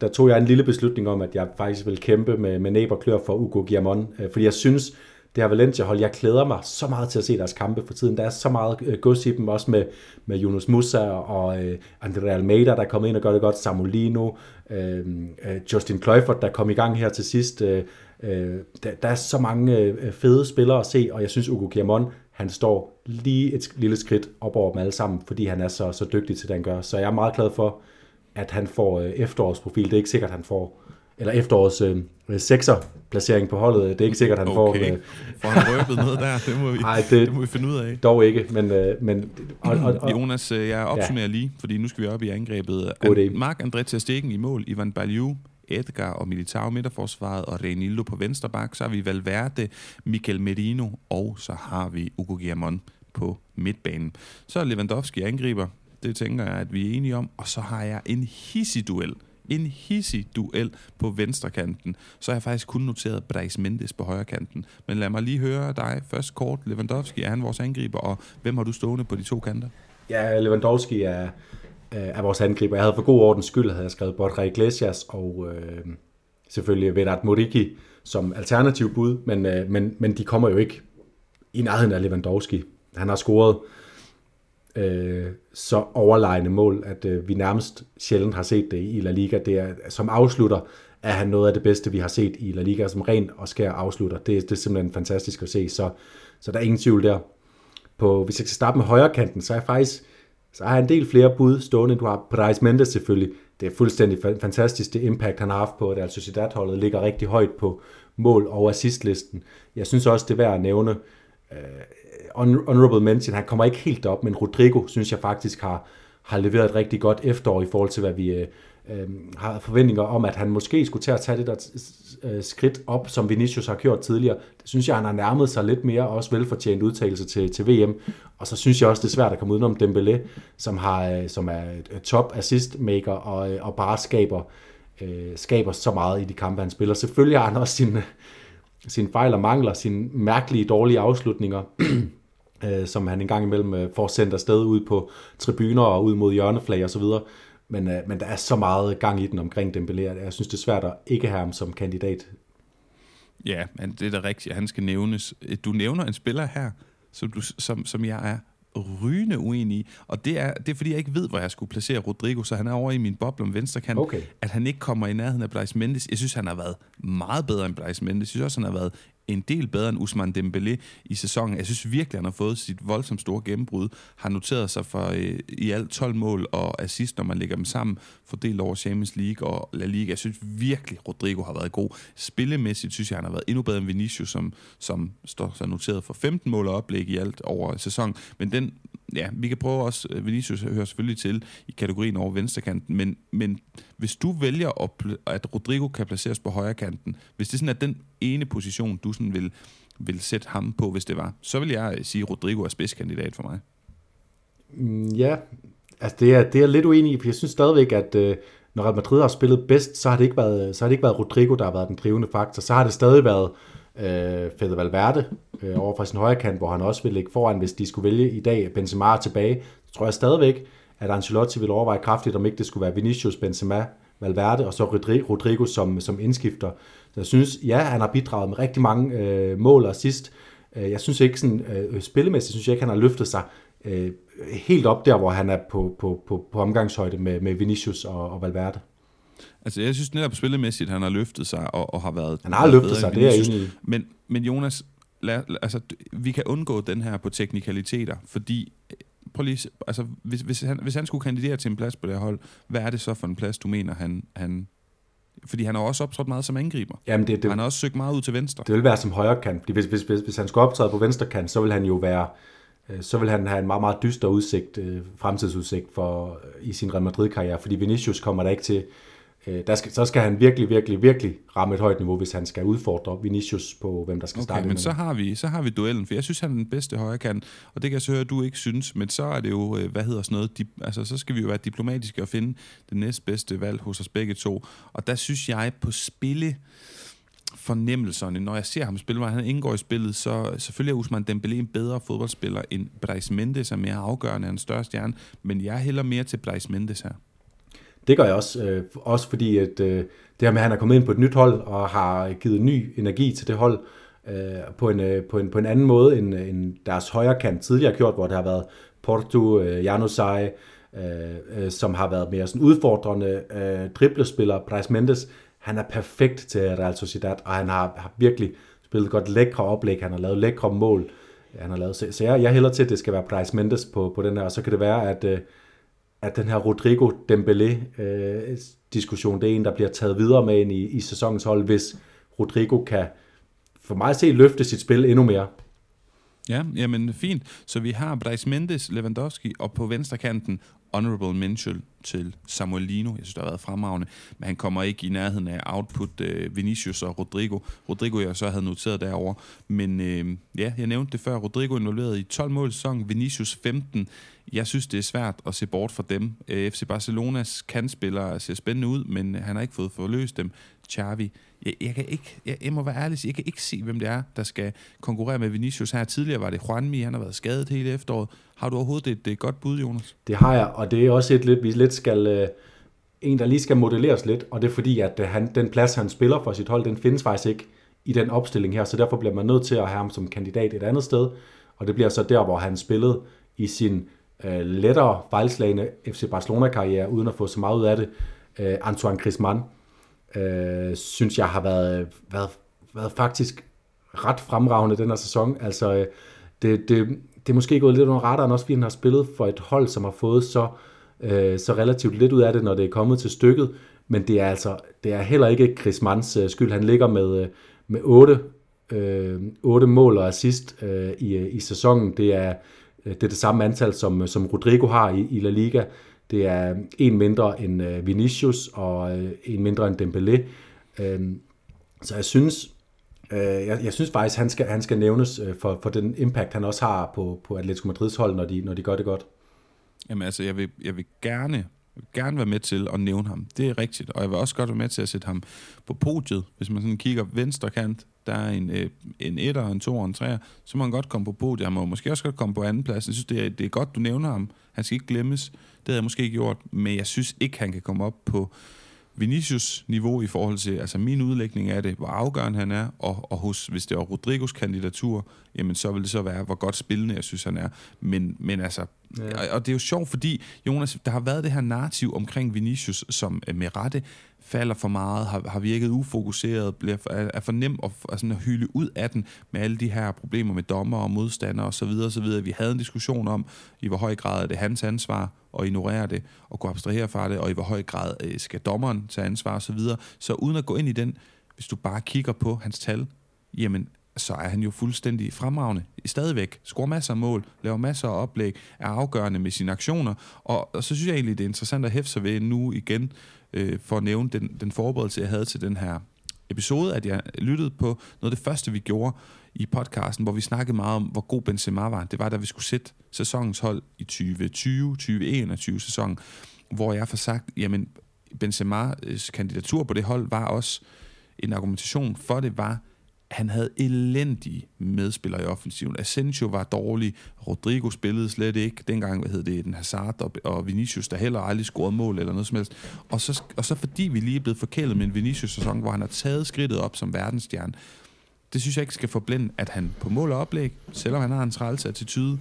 Speaker 2: der tog jeg en lille beslutning om, at jeg faktisk vil kæmpe med, med næb og klør for Ugo Giamon, øh, fordi jeg synes, det her Valencia-hold, jeg klæder mig så meget til at se deres kampe for tiden. Der er så meget øh, gods i dem, også med, med Jonas Musa og øh, Andrea Almeida, der kommer ind og gør det godt, Samolino, øh, øh, Justin Kluivert, der kom i gang her til sidst, øh, Øh, der, der er så mange øh, fede spillere at se, og jeg synes, Ugo Kiamon, han står lige et lille skridt op over dem alle sammen, fordi han er så, så dygtig til det, han gør. Så jeg er meget glad for, at han får øh, efterårsprofil. Det er ikke sikkert, at han får eller efterårs øh, sekser placering på holdet. Det er ikke sikkert, han
Speaker 1: okay.
Speaker 2: får...
Speaker 1: Øh, får han røbet noget der? Det må, vi, Ej, det, det må vi finde ud af.
Speaker 2: Dog ikke, men... Øh, men
Speaker 1: og, og, og, Jonas, øh, jeg opsummerer ja. lige, fordi nu skal vi op i angrebet. God Mark André til Stegen i mål, Ivan Baliu, Edgar og Militao midterforsvaret, og Renildo på venstre bak. Så har vi Valverde, Michael Merino, og så har vi Ugo Guillamon på midtbanen. Så er Lewandowski angriber. Det tænker jeg, at vi er enige om. Og så har jeg en hissig duel en hissig duel på venstrekanten. Så har jeg faktisk kun noteret Brais Mendes på højre kanten. Men lad mig lige høre dig først kort. Lewandowski, er han vores angriber, og hvem har du stående på de to kanter?
Speaker 2: Ja, Lewandowski er, øh, er vores angriber. Jeg havde for god ordens skyld, havde jeg skrevet Borja Iglesias og øh, selvfølgelig Vedat Moriki som alternativ bud, men, øh, men, men de kommer jo ikke i nærheden af Lewandowski. Han har scoret øh, så overlegne mål, at øh, vi nærmest sjældent har set det i La Liga. Det er, som afslutter er han noget af det bedste, vi har set i La Liga, som rent og skær afslutter. Det, det er simpelthen fantastisk at se, så, så der er ingen tvivl der. På, hvis jeg skal starte med højre kanten, så er jeg faktisk så har jeg en del flere bud stående. Du har Paris Mendes selvfølgelig. Det er fuldstændig fantastisk, det impact, han har haft på, at Altså Sociedad-holdet ligger rigtig højt på mål- og assistlisten. Jeg synes også, det er værd at nævne uh, honorable mention. Han kommer ikke helt op, men Rodrigo synes jeg faktisk har, har leveret et rigtig godt efterår i forhold til, hvad vi, øh, øh har forventninger om, at han måske skulle til at tage det der øh, skridt op, som Vinicius har gjort tidligere. Det synes jeg, han har nærmet sig lidt mere, og også velfortjent udtalelse til, til VM. Og så synes jeg også, det er svært at komme udenom Dembélé, som, har, øh, som er top assist maker og, og bare skaber, øh, skaber så meget i de kampe, han spiller. Selvfølgelig har han også sine, sin fejl og mangler, sine mærkelige, dårlige afslutninger, øh, som han engang imellem får sendt afsted ud på tribuner og ud mod hjørneflag osv., men, øh, men der er så meget gang i den omkring Dembélé, at jeg synes, det er svært at ikke have ham som kandidat.
Speaker 1: Ja, men det er da rigtigt, han skal nævnes. Du nævner en spiller her, som, du, som, som jeg er rygende uenig i. Og det er, det er, fordi jeg ikke ved, hvor jeg skulle placere Rodrigo, så han er over i min boble om venstre kant.
Speaker 2: Okay.
Speaker 1: At han ikke kommer i nærheden af Blaise Mendes. Jeg synes, han har været meget bedre end Blaise Mendes. Jeg synes også, han har været en del bedre end Usman Dembélé i sæsonen. Jeg synes virkelig, han har fået sit voldsomt store gennembrud. Har noteret sig for øh, i alt 12 mål og assist, når man lægger dem sammen, fordelt over Champions League og La Liga. Jeg synes virkelig, Rodrigo har været god. Spillemæssigt synes jeg, han har været endnu bedre end Vinicius, som, som står så noteret for 15 mål og oplæg i alt over sæsonen. Men den ja, vi kan prøve også, øh, Vinicius hører selvfølgelig til i kategorien over venstrekanten, men, men hvis du vælger, at, at Rodrigo kan placeres på højre kanten, hvis det sådan er den ene position, du sådan vil, vil sætte ham på, hvis det var, så vil jeg øh, sige, at Rodrigo er spidskandidat for mig.
Speaker 2: Mm, ja, altså det er, det er lidt uenig i, for jeg synes stadigvæk, at, øh, når Real Madrid har spillet bedst, så har det ikke været, så har det ikke været Rodrigo, der har været den drivende faktor. Så har det stadig været øh, Fede Valverde øh, over fra sin højre kant, hvor han også vil ligge foran, hvis de skulle vælge i dag Benzema tilbage. Så tror jeg stadigvæk, at Ancelotti vil overveje kraftigt, om ikke det skulle være Vinicius, Benzema, Valverde og så Rodrigo som, som indskifter. Så jeg synes, ja, han har bidraget med rigtig mange øh, mål og sidst. Øh, jeg synes ikke sådan, øh, spillemæssigt, synes jeg ikke, han har løftet sig øh, helt op der, hvor han er på, på, på, på omgangshøjde med, med Vinicius og, og Valverde.
Speaker 1: Altså, jeg synes netop spillemæssigt, han har løftet sig og, og har været
Speaker 2: Han har løftet sig, det er jeg enig
Speaker 1: Men, men Jonas, lad, altså, vi kan undgå den her på teknikaliteter, fordi prøv lige, altså, hvis, hvis, han, hvis han skulle kandidere til en plads på det her hold, hvad er det så for en plads, du mener, han, han fordi han har også optrådt meget som angriber.
Speaker 2: Jamen det, det,
Speaker 1: han har også søgt meget ud til venstre.
Speaker 2: Det vil være som højre kant. Fordi hvis, hvis, hvis, hvis han skulle optræde på venstre kant, så vil han jo være øh, så vil han have en meget, meget dyster udsigt, øh, fremtidsudsigt for, øh, i sin Real Madrid-karriere, fordi Vinicius kommer der ikke til øh, der skal, så skal han virkelig, virkelig, virkelig ramme et højt niveau, hvis han skal udfordre Vinicius på, hvem der skal
Speaker 1: okay,
Speaker 2: starte.
Speaker 1: men så har, vi, så har vi duellen, for jeg synes, han er den bedste højre kan, og det kan jeg så høre, at du ikke synes, men så er det jo, øh, hvad hedder sådan noget, de, altså så skal vi jo være diplomatiske og finde det næstbedste valg hos os begge to, og der synes jeg på spille, fornemmelserne, når jeg ser ham spille, hvor han indgår i spillet, så selvfølgelig er Usman Dembélé en bedre fodboldspiller end Brais Mendes, er mere afgørende end en større stjerne, men jeg hælder mere til Brais Mendes her.
Speaker 2: Det gør jeg også, øh, også fordi at, øh, det her med, at han er kommet ind på et nyt hold og har givet ny energi til det hold øh, på, en, øh, på, en, på en anden måde, end, øh, end deres højre kant tidligere har gjort, hvor det har været Porto, øh, Janusaj, øh, øh, som har været mere sådan udfordrende øh, driblespiller. Price Mendes, han er perfekt til Real Sociedad, og han har, har virkelig spillet godt lækre oplæg, han har lavet lækre mål, han har lavet. Så, så jeg, jeg hælder til, at det skal være Price Mendes på, på den her, og så kan det være, at øh, at den her Rodrigo Dembélé-diskussion, øh, det er en, der bliver taget videre med ind i, i sæsonens hold, hvis Rodrigo kan for mig at se løfte sit spil endnu mere.
Speaker 1: Ja, jamen fint. Så vi har Brais Mendes, Lewandowski, og på venstre kanten honorable mention til Samuelino. Jeg synes, det har været fremragende, men han kommer ikke i nærheden af output øh, Vinicius og Rodrigo. Rodrigo, jeg så havde noteret derover, men øh, ja, jeg nævnte det før. Rodrigo involveret i 12 mål sæson, Vinicius 15. Jeg synes, det er svært at se bort fra dem. Øh, FC Barcelonas kandspillere ser spændende ud, men han har ikke fået forløst dem. Xavi, jeg, jeg, kan ikke, jeg, jeg må være ærlig, jeg kan ikke se, hvem det er, der skal konkurrere med Vinicius her. Tidligere var det Juanmi, han har været skadet hele efteråret. Har du overhovedet et, et godt bud, Jonas?
Speaker 2: Det har jeg, og det er også et lidt, vi lidt skal, øh, en, der lige skal modelleres lidt, og det er fordi, at øh, han, den plads, han spiller for sit hold, den findes faktisk ikke i den opstilling her, så derfor bliver man nødt til at have ham som kandidat et andet sted, og det bliver så der, hvor han spillede i sin øh, lettere fejlslagende FC Barcelona-karriere, uden at få så meget ud af det. Øh, Antoine Griezmann, øh, synes jeg har været, været, været faktisk ret fremragende den her sæson. Altså, øh, det, det, det er måske gået lidt under radaren også, fordi han har spillet for et hold, som har fået så, øh, så relativt lidt ud af det, når det er kommet til stykket. Men det er altså det er heller ikke Chris Manns øh, skyld. Han ligger med, øh, med 8, øh, 8 mål og assist øh, i, øh, i sæsonen. Det er, Øh, det er det samme antal, som, øh, som Rodrigo har i, i La Liga. Det er en mindre end øh, Vinicius og en mindre end Dembélé. Øhm, så jeg synes, jeg, jeg synes faktisk, han skal, han skal nævnes for, for den impact, han også har på, på Atletico Madrids hold, når de, når de gør det godt.
Speaker 1: Jamen altså, jeg vil, jeg vil gerne jeg vil gerne være med til at nævne ham. Det er rigtigt. Og jeg vil også godt være med til at sætte ham på podiet. Hvis man sådan kigger venstre kant, der er en, øh, en etter, en to og en tre, så må han godt komme på podiet. Han må måske også godt komme på anden plads. Jeg synes, det er, det er godt, du nævner ham. Han skal ikke glemmes. Det havde jeg måske ikke gjort. Men jeg synes ikke, han kan komme op på Vinicius niveau i forhold til, altså min udlægning af det, hvor afgørende han er, og, og hos, hvis det er Rodrigos kandidatur, jamen så vil det så være, hvor godt spillende jeg synes, han er. Men, men altså, ja. og, og det er jo sjovt, fordi, Jonas, der har været det her narrativ omkring Vinicius, som øh, med rette falder for meget, har, har virket ufokuseret, bliver, er, for nem at, at, sådan at hylde ud af den med alle de her problemer med dommer og modstandere osv. osv. Vi havde en diskussion om, i hvor høj grad er det hans ansvar at ignorere det og gå abstrahere fra det, og i hvor høj grad øh, skal dommeren tage ansvar osv. Så, så uden at gå ind i den, hvis du bare kigger på hans tal, jamen så er han jo fuldstændig fremragende. Stadigvæk scorer masser af mål, laver masser af oplæg, er afgørende med sine aktioner, og, og så synes jeg egentlig, det er interessant at hæfte sig ved nu igen, øh, for at nævne den, den forberedelse, jeg havde til den her episode, at jeg lyttede på noget af det første, vi gjorde i podcasten, hvor vi snakkede meget om, hvor god Benzema var. Det var, da vi skulle sætte sæsonens hold i 2020-2021 sæsonen, hvor jeg får sagt, jamen, Benzema's kandidatur på det hold var også en argumentation for det var, han havde elendige medspillere i offensiven. Asensio var dårlig, Rodrigo spillede slet ikke. Dengang hvad hed det, den Hazard og, og Vinicius, der heller aldrig scorede mål eller noget som helst. Og så, og så fordi vi lige er blevet forkælet med en Vinicius-sæson, hvor han har taget skridtet op som verdensstjerne, det synes jeg ikke skal forblænde, at han på mål og oplæg, selvom han har en træls attitude,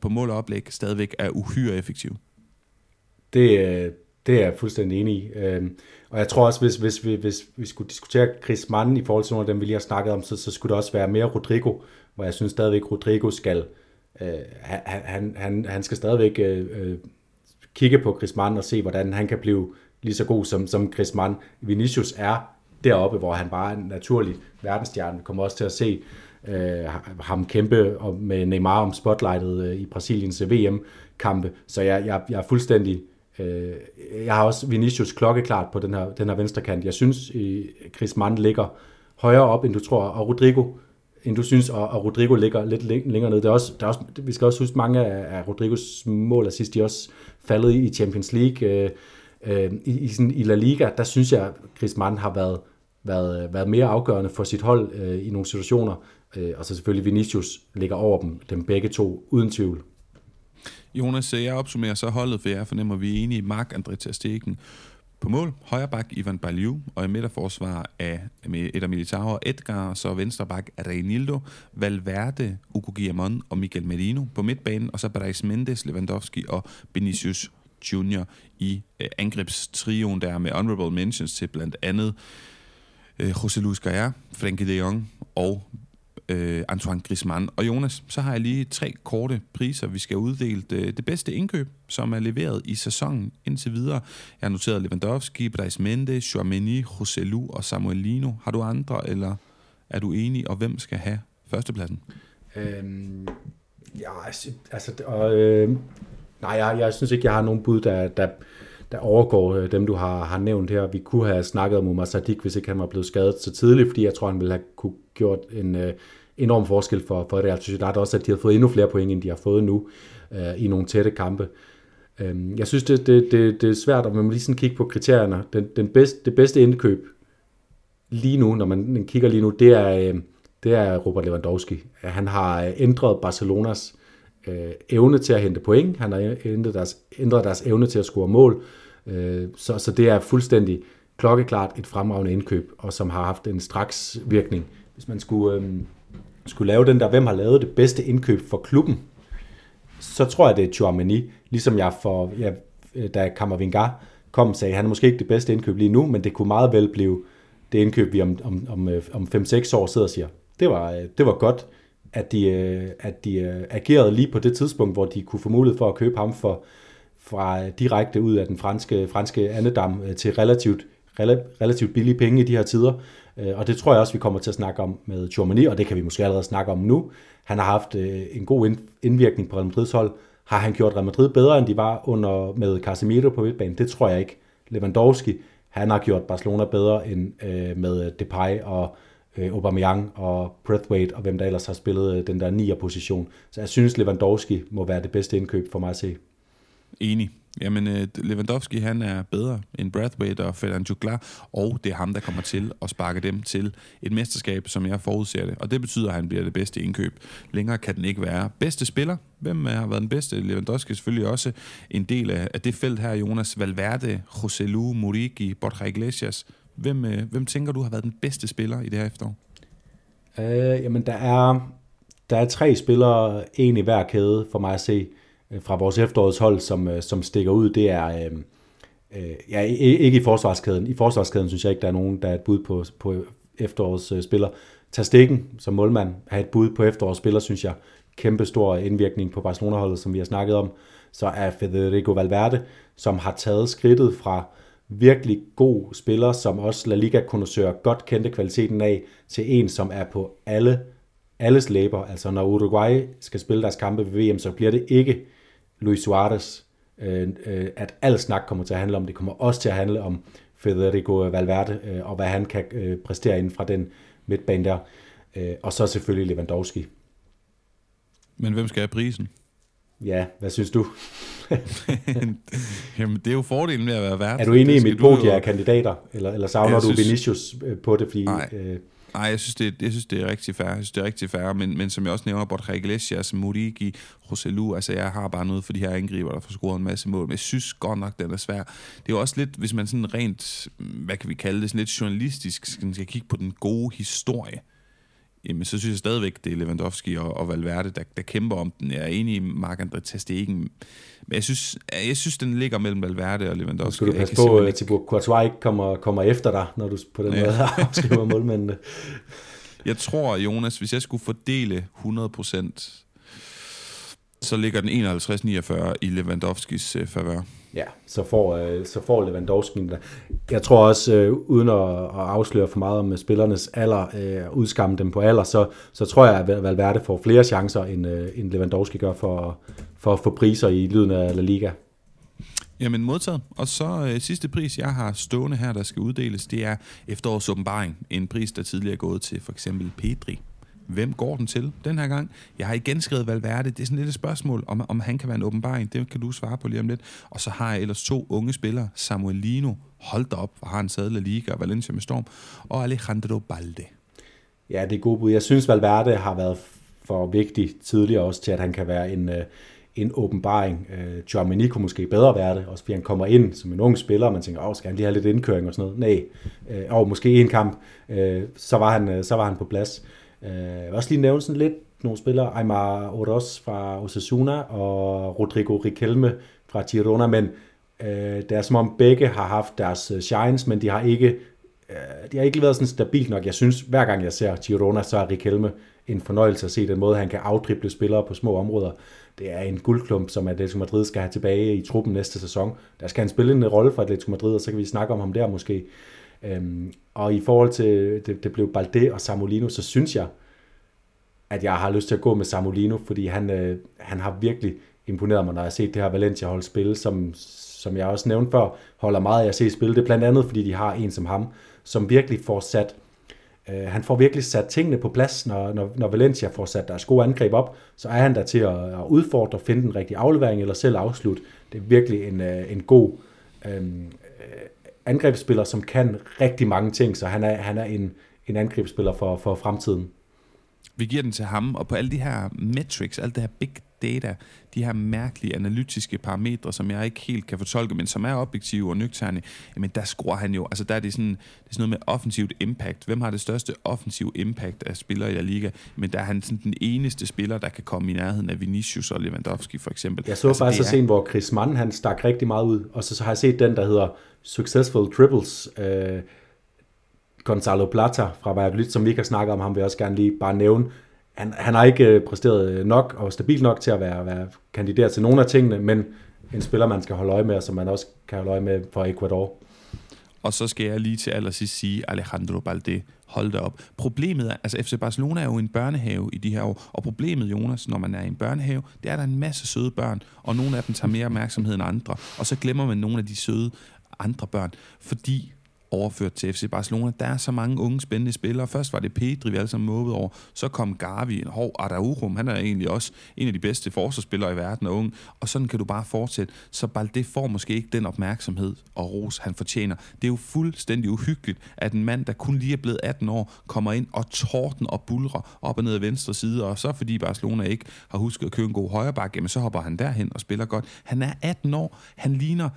Speaker 1: på mål og oplæg stadigvæk er uhyre effektiv.
Speaker 2: Det, øh, det er jeg fuldstændig enig i. Øhm, og jeg tror også, hvis, hvis, hvis, hvis vi skulle diskutere Chris Mann i forhold til nogle af dem, vi lige har snakket om, så, så skulle det også være mere Rodrigo, hvor jeg synes stadigvæk, Rodrigo skal, øh, han, han, han skal stadigvæk øh, øh, kigge på Chris Mann og se, hvordan han kan blive lige så god som, som Chris Mann. Vinicius er deroppe, hvor han bare er en naturlig verdensstjerne. Vi kommer også til at se øh, ham kæmpe med Neymar om spotlightet øh, i Brasiliens VM-kampe. Så jeg, jeg, jeg er fuldstændig Øh, jeg har også Vinicius klokkeklart på den her, den her venstre kant. Jeg synes, Chris Mann ligger højere op, end du tror, og Rodrigo, end du synes, og, og Rodrigo ligger lidt længere ned. Det er også, der er også, vi skal også huske, mange af, af Rodrigos mål assist, de også faldet i Champions League. Øh, øh, i, i, sådan, I La Liga, der synes jeg, Chris Mann har været, været, været mere afgørende for sit hold øh, i nogle situationer, øh, og så selvfølgelig Vinicius ligger over dem, dem begge to, uden tvivl.
Speaker 1: Jonas, øh, jeg opsummerer så holdet, for jeg fornemmer, at vi er enige. Mark André Terstegen på mål, højre bak Ivan Baliu, og i midterforsvar af Eder Militao og Edgar, og så venstre bak Reinildo, Valverde, Ugo Guillamon og Miguel Merino. På midtbanen, og så Brais Mendes, Lewandowski og Vinicius Junior i øh, angrebstrioen der med honorable mentions til blandt andet øh, José Luis Gaia, Frenkie de Jong og øh, Antoine Griezmann. Og Jonas, så har jeg lige tre korte priser, vi skal uddele. Det, det bedste indkøb, som er leveret i sæsonen indtil videre. Jeg har noteret Lewandowski, Brais Mendes, Chouameni, Roselu og Samuelino. Har du andre, eller er du enig, og hvem skal have førstepladsen? Øhm,
Speaker 2: ja, altså, altså og, øh, nej, jeg, jeg synes ikke, jeg har nogen bud, der, der, der overgår øh, dem, du har, har nævnt her. Vi kunne have snakket om Omar Sadik, hvis ikke han var blevet skadet så tidligt, fordi jeg tror, han ville have kunne gjort en øh, enorm forskel for, for Real Sociedad, også at de har fået endnu flere point, end de har fået nu øh, i nogle tætte kampe. Øh, jeg synes, det, det, det, det er svært, og man må lige sådan kigge på kriterierne. Den, den bedste, det bedste indkøb lige nu, når man kigger lige nu, det er, øh, det er Robert Lewandowski. Han har øh, ændret Barcelonas øh, evne til at hente point. Han har ændret deres, ændret deres evne til at score mål. Øh, så, så det er fuldstændig klokkeklart et fremragende indkøb, og som har haft en straks virkning. Hvis man skulle, øh, skulle lave den der, hvem har lavet det bedste indkøb for klubben, så tror jeg, det er Chouameni. Ligesom jeg for, ja, øh, da Kammervinga kom, sagde han er måske ikke det bedste indkøb lige nu, men det kunne meget vel blive det indkøb, vi om, om, om, øh, om 5-6 år sidder og siger. Det var, øh, det var godt, at de, at de agerede lige på det tidspunkt, hvor de kunne få mulighed for at købe ham for, fra direkte ud af den franske, franske andedam til relativt, relativt billige penge i de her tider. Øh, og det tror jeg også, vi kommer til at snakke om med Chouamani, og det kan vi måske allerede snakke om nu. Han har haft øh, en god indvirkning på Real Madrids hold. Har han gjort Real Madrid bedre, end de var under med Casemiro på midtbanen? Det tror jeg ikke. Lewandowski, han har gjort Barcelona bedre end øh, med Depay og øh, Aubameyang og Breathwaite og hvem der ellers har spillet øh, den der 9'er position. Så jeg synes, Lewandowski må være det bedste indkøb for mig at se.
Speaker 1: Enig. Jamen, uh, Lewandowski, han er bedre end Brathwaite og Ferran Juglar, og det er ham, der kommer til at sparke dem til et mesterskab, som jeg forudser det. Og det betyder, at han bliver det bedste indkøb. Længere kan den ikke være. Bedste spiller, hvem øh, har været den bedste? Lewandowski er selvfølgelig også en del af, af det felt her, Jonas Valverde, Lu, Murigi, Borja Iglesias. Hvem, øh, hvem tænker du har været den bedste spiller i det her efterår?
Speaker 2: Øh, jamen, der er, der er tre spillere, en i hver kæde for mig at se. Øh, fra vores efterårshold, som, øh, som stikker ud, det er, øh, øh ja, ikke i forsvarskæden. I forsvarskæden synes jeg ikke, der er nogen, der er et bud på, på efterårsspiller. Tag stikken som målmand, have et bud på efterårsspiller, synes jeg. Kæmpe stor indvirkning på Barcelona-holdet, som vi har snakket om. Så er Federico Valverde, som har taget skridtet fra virkelig god spiller, som også La liga søge godt kendte kvaliteten af, til en, som er på alle alles læber. Altså når Uruguay skal spille deres kampe ved VM, så bliver det ikke Luis Suarez, øh, øh, at al snak kommer til at handle om. Det kommer også til at handle om Federico Valverde, øh, og hvad han kan øh, præstere inden fra den midtbane der. Øh, og så selvfølgelig Lewandowski.
Speaker 1: Men hvem skal have prisen?
Speaker 2: Ja, hvad synes du?
Speaker 1: Jamen, det er jo fordelen med at være vært.
Speaker 2: Er du enig i mit
Speaker 1: podie
Speaker 2: af kandidater, eller, eller savner du synes... Vinicius øh, på det? Fordi,
Speaker 1: Nej. Øh... Nej, jeg synes, det, jeg synes, det er rigtig fair. Jeg synes, det er rigtig fair, men, men som jeg også nævner, Borja Iglesias, Murigi, Roselu, altså jeg har bare noget for de her angriber, der får scoret en masse mål, men jeg synes godt nok, den er svær. Det er jo også lidt, hvis man sådan rent, hvad kan vi kalde det, sådan lidt journalistisk skal kigge på den gode historie, jamen så synes jeg stadigvæk, det er Lewandowski og, og Valverde, der, der kæmper om den. Jeg er enig i Marc-André Testegen, men jeg synes, jeg synes, den ligger mellem Valverde og Lewandowski.
Speaker 2: Skal du passe på, at Thibaut Courtois ikke kommer, kommer efter dig, når du på den ja. måde afskriver målmændene?
Speaker 1: Jeg tror, Jonas, hvis jeg skulle fordele 100%, så ligger den 51-49 i Lewandowskis øh, favør.
Speaker 2: Ja, så får, øh, så får Lewandowski der. Jeg tror også, øh, uden at, at afsløre for meget om øh, spillernes alder, øh, udskamme dem på alder, så, så tror jeg, at Valverde får flere chancer, end, øh, end Lewandowski gør for, for at få priser i lyden af La Liga.
Speaker 1: Jamen modtaget. Og så øh, sidste pris, jeg har stående her, der skal uddeles, det er efterårs åbenbaring. En pris, der tidligere er gået til for eksempel Pedri. Hvem går den til den her gang? Jeg har igen skrevet Valverde. Det er sådan lidt et spørgsmål, om, om han kan være en åbenbaring. Det kan du svare på lige om lidt. Og så har jeg ellers to unge spillere. Samuelino, hold da op, og har en sadel Liga og Valencia med storm. Og Alejandro Balde.
Speaker 2: Ja, det er god bud. Jeg synes, Valverde har været for vigtig tidligere også til, at han kan være en, øh, en åbenbaring. Øh, kunne måske bedre være det, også fordi han kommer ind som en ung spiller, og man tænker, åh, skal han lige have lidt indkøring og sådan noget? Nej, øh, og måske en kamp, øh, så, var han, øh, så var han på plads. Øh, jeg vil også lige nævne sådan lidt nogle spillere, Aymar Oros fra Osasuna og Rodrigo Riquelme fra Girona, men øh, det er som om begge har haft deres øh, shines, men de har ikke øh, de har ikke været sådan stabilt nok. Jeg synes, hver gang jeg ser Girona, så er Riquelme en fornøjelse at se den måde, han kan afdrible spillere på små områder. Det er en guldklump, som Atletico Madrid skal have tilbage i truppen næste sæson. Der skal han spille en rolle for Atletico Madrid, og så kan vi snakke om ham der måske. Øhm, og i forhold til, det, det blev Balde og Samolino, så synes jeg, at jeg har lyst til at gå med Samolino, fordi han, øh, han har virkelig imponeret mig, når jeg har set det her Valencia-hold spille, som, som jeg også nævnte før, holder meget af at se spille det, blandt andet fordi de har en som ham, som virkelig får sat, øh, han får virkelig sat tingene på plads, når, når, når Valencia får sat deres gode angreb op, så er han der til at, at udfordre, finde den rigtige aflevering, eller selv afslutte. Det er virkelig en, øh, en god øh, angrebsspiller, som kan rigtig mange ting, så han er, han er en, en angrebsspiller for, for fremtiden.
Speaker 1: Vi giver den til ham, og på alle de her metrics, alt det her big data, de her mærkelige analytiske parametre, som jeg ikke helt kan fortolke, men som er objektive og nøgterne, jamen der scorer han jo, altså der er det sådan, det er sådan noget med offensivt impact. Hvem har det største offensiv impact af spillere i La Liga? Men der er han sådan den eneste spiller, der kan komme i nærheden af Vinicius og Lewandowski for eksempel.
Speaker 2: Jeg så altså, faktisk er... en, hvor Chris Mann, han stak rigtig meget ud, og så, så har jeg set den, der hedder Successful Triples, øh, Gonzalo Plata fra Valladolid, som vi ikke har snakket om, ham vil jeg også gerne lige bare nævne. Han, han har ikke øh, præsteret nok og stabilt nok til at være, være kandidat til nogle af tingene, men en spiller, man skal holde øje med, og som man også kan holde øje med for Ecuador.
Speaker 1: Og så skal jeg lige til allersidst sige, Alejandro Balde, hold da op. Problemet er, altså FC Barcelona er jo en børnehave i de her år, og problemet, Jonas, når man er i en børnehave, det er, at der er en masse søde børn, og nogle af dem tager mere opmærksomhed end andre, og så glemmer man nogle af de søde andre børn, fordi overført til FC Barcelona. Der er så mange unge spændende spillere. Først var det Pedri, vi alle sammen måbede over. Så kom Gavi, en hård Araujo, han er egentlig også en af de bedste forsvarsspillere i verden og ung. Og sådan kan du bare fortsætte. Så Balde får måske ikke den opmærksomhed og ros, han fortjener. Det er jo fuldstændig uhyggeligt, at en mand, der kun lige er blevet 18 år, kommer ind og torden og bulrer op og ned ad venstre side, og så fordi Barcelona ikke har husket at købe en god højreback, jamen så hopper han derhen og spiller godt. Han er 18 år, han ligner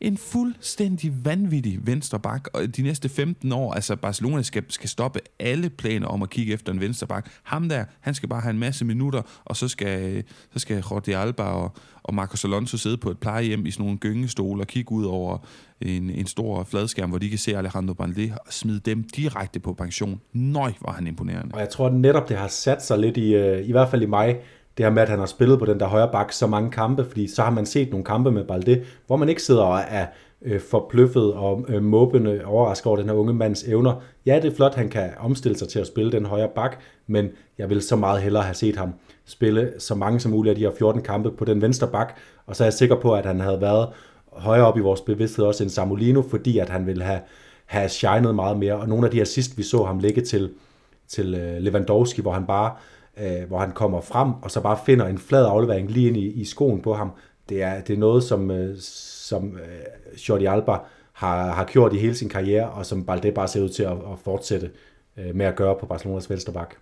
Speaker 1: en fuldstændig vanvittig venstreback, og de næste 15 år, altså Barcelona skal, skal stoppe alle planer om at kigge efter en venstreback. Ham der, han skal bare have en masse minutter, og så skal, så skal Jordi Alba og, og Marcos Alonso sidde på et plejehjem i sådan nogle gyngestole og kigge ud over en, en stor fladskærm, hvor de kan se Alejandro Bandé og smide dem direkte på pension. Nøj, var han imponerende.
Speaker 2: Og jeg tror netop, det har sat sig lidt i, øh, i hvert fald i mig, det her med, at han har spillet på den der højre bak så mange kampe, fordi så har man set nogle kampe med Balde, hvor man ikke sidder og er øh, forpløffet og øh, måbende overrasket over den her unge mands evner. Ja, det er flot, han kan omstille sig til at spille den højre bak, men jeg vil så meget hellere have set ham spille så mange som muligt af de her 14 kampe på den venstre bak, og så er jeg sikker på, at han havde været højere op i vores bevidsthed også end Samolino, fordi at han ville have, have shined meget mere, og nogle af de her sidst, vi så ham ligge til, til øh, Lewandowski, hvor han bare øh, Øh, hvor han kommer frem, og så bare finder en flad aflevering lige ind i, i skoen på ham. Det er, det er noget, som, øh, som øh, Jordi Alba har, har gjort i hele sin karriere, og som Balde bare ser ud til at, at fortsætte øh, med at gøre på Barcelonas vensterbak.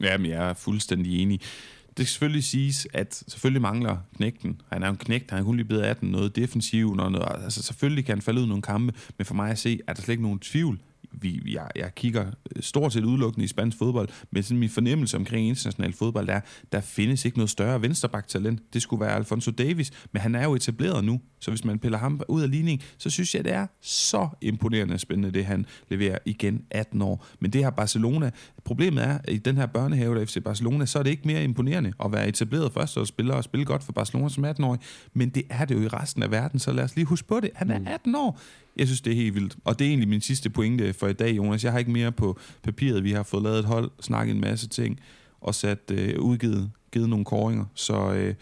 Speaker 1: Jamen, jeg er fuldstændig enig. Det skal selvfølgelig siges, at selvfølgelig mangler knægten. Han er jo en knægt, han er kun lige blevet 18, noget defensivt, noget, noget, altså selvfølgelig kan han falde ud nogle kampe, men for mig at se, er der slet ikke nogen tvivl vi, jeg, jeg kigger stort set udelukkende i spansk fodbold, men sådan min fornemmelse omkring international fodbold er, der findes ikke noget større venstreback-talent. Det skulle være Alfonso Davis, men han er jo etableret nu, så hvis man piller ham ud af ligning, så synes jeg, det er så imponerende og spændende, det han leverer igen 18 år. Men det her Barcelona, problemet er, at i den her børnehave, der FC Barcelona, så er det ikke mere imponerende at være etableret førsteårsspiller og spille godt for Barcelona som 18-årig, men det er det jo i resten af verden, så lad os lige huske på det. Han er 18 mm. år. Jeg synes, det er helt vildt. Og det er egentlig min sidste pointe for i dag, Jonas. Jeg har ikke mere på papiret. Vi har fået lavet et hold, snakket en masse ting, og sat øh, udgivet givet nogle koringer. Så, øh,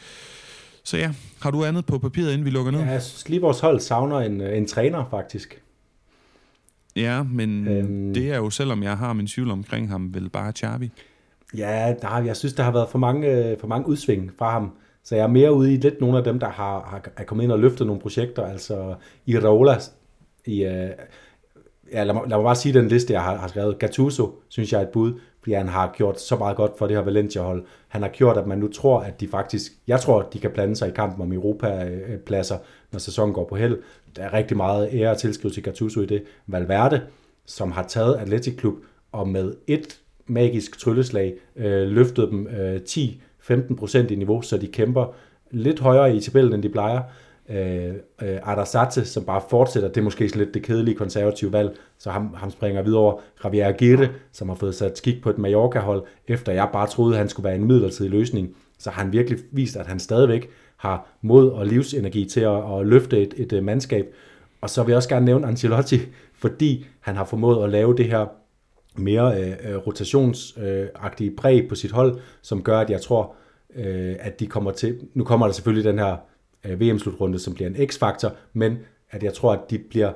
Speaker 1: så ja, har du andet på papiret, inden vi lukker ned?
Speaker 2: Ja, jeg synes lige, vores hold savner en, øh, en træner, faktisk.
Speaker 1: Ja, men øhm, det er jo, selvom jeg har min tvivl omkring ham, vel bare Xavi.
Speaker 2: Ja, der, jeg synes, der har været for mange, øh, for mange udsving fra ham. Så jeg er mere ude i lidt nogle af dem, der har, har, er kommet ind og løftet nogle projekter. Altså Iraola i, øh, ja, lad, mig, lad mig bare sige den liste, jeg har, har skrevet. Gattuso, synes jeg er et bud, fordi han har gjort så meget godt for det her Valencia-hold. Han har gjort, at man nu tror, at de faktisk, jeg tror, at de kan blande sig i kampen om Europa-pladser, når sæsonen går på held. Der er rigtig meget ære at tilskrive til Gattuso i det. Valverde, som har taget Atletic Klub og med et magisk trylleslag øh, løftet dem øh, 10-15% i niveau, så de kæmper lidt højere i tabellen, end de plejer øh, øh, Arasate, som bare fortsætter. Det er måske lidt det kedelige konservative valg, så ham, ham springer videre over. Javier Aguirre, som har fået sat skik på et Mallorca-hold, efter jeg bare troede, at han skulle være en midlertidig løsning, så har han virkelig vist, at han stadigvæk har mod og livsenergi til at, at løfte et, et, et mandskab. Og så vil jeg også gerne nævne Ancelotti, fordi han har formået at lave det her mere øh, øh rotationsagtige øh, præg på sit hold, som gør, at jeg tror, øh, at de kommer til... Nu kommer der selvfølgelig den her Øh, VM-slutrunde, som bliver en x-faktor, men at jeg tror, at de bliver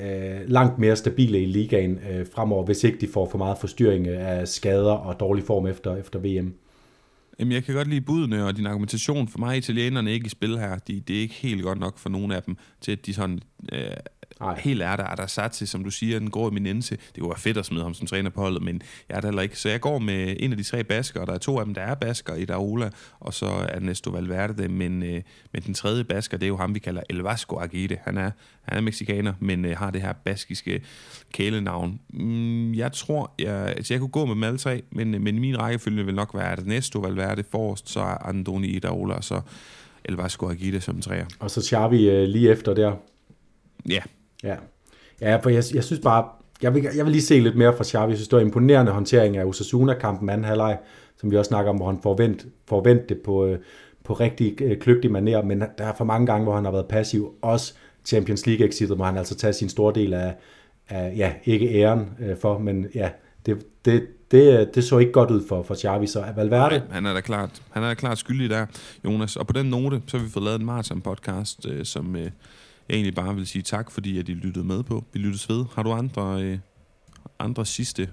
Speaker 2: øh, langt mere stabile i ligaen øh, fremover, hvis ikke de får for meget forstyrring øh, af skader og dårlig form efter, efter VM.
Speaker 1: Jamen, jeg kan godt lide budene og din argumentation. For mig er italienerne ikke i spil her. De, det er ikke helt godt nok for nogen af dem, til at de sådan øh, Nej. Helt er der, er der sat til, som du siger, den går eminence. Det kunne være fedt at smide ham som træner på holdet, men jeg er der heller ikke. Så jeg går med en af de tre basker, og der er to af dem, der er basker i Daola, og så er Ernesto Valverde, men, øh, men den tredje basker, det er jo ham, vi kalder El Vasco Aguirre. Han er, han er mexikaner, men øh, har det her baskiske kælenavn. Mm, jeg tror, jeg, altså jeg kunne gå med dem alle tre, men, øh, men min rækkefølge vil nok være Ernesto Valverde forrest, så er Andoni Iraola, og så El Vasco Aguirre som træer.
Speaker 2: Og så Xavi øh, lige efter der.
Speaker 1: Ja,
Speaker 2: Ja, ja for jeg, jeg synes bare, jeg vil, jeg vil lige se lidt mere fra Xavi. Jeg synes, det var imponerende håndtering af Osasuna-kampen anden halvleg, som vi også snakker om, hvor han forvent, forvent det på, øh, på rigtig øh, kløgtig maner, men der er for mange gange, hvor han har været passiv. Også Champions League-exitet, hvor han altså tager sin store del af, af ja, ikke æren øh, for, men ja, det, det, det, det så ikke godt ud for, for Xavi, så Valverde...
Speaker 1: Nej, han er da klart, han er da klart skyldig der, Jonas. Og på den note, så har vi fået lavet en marathon-podcast, øh, som, øh, jeg egentlig bare vil sige tak, fordi at I lyttede med på. Vi lyttes ved. Har du andre, øh, andre sidste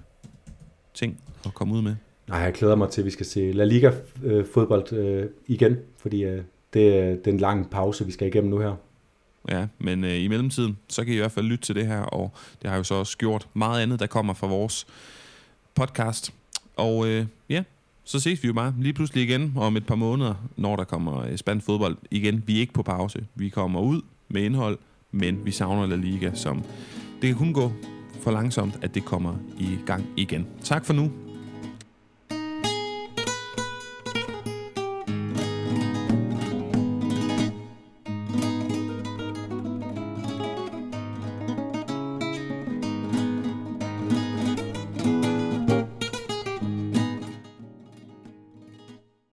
Speaker 1: ting at komme ud med?
Speaker 2: Nej, jeg glæder mig til, at vi skal se La Liga-fodbold øh, øh, igen, fordi øh, det, er en lang pause, vi skal igennem nu her.
Speaker 1: Ja, men øh, i mellemtiden, så kan I i hvert fald lytte til det her, og det har jo så også gjort meget andet, der kommer fra vores podcast. Og øh, ja, så ses vi jo bare lige pludselig igen om et par måneder, når der kommer øh, spændt fodbold igen. Vi er ikke på pause. Vi kommer ud med indhold, men vi savner La Liga, som det kan kun gå for langsomt, at det kommer i gang igen. Tak for nu.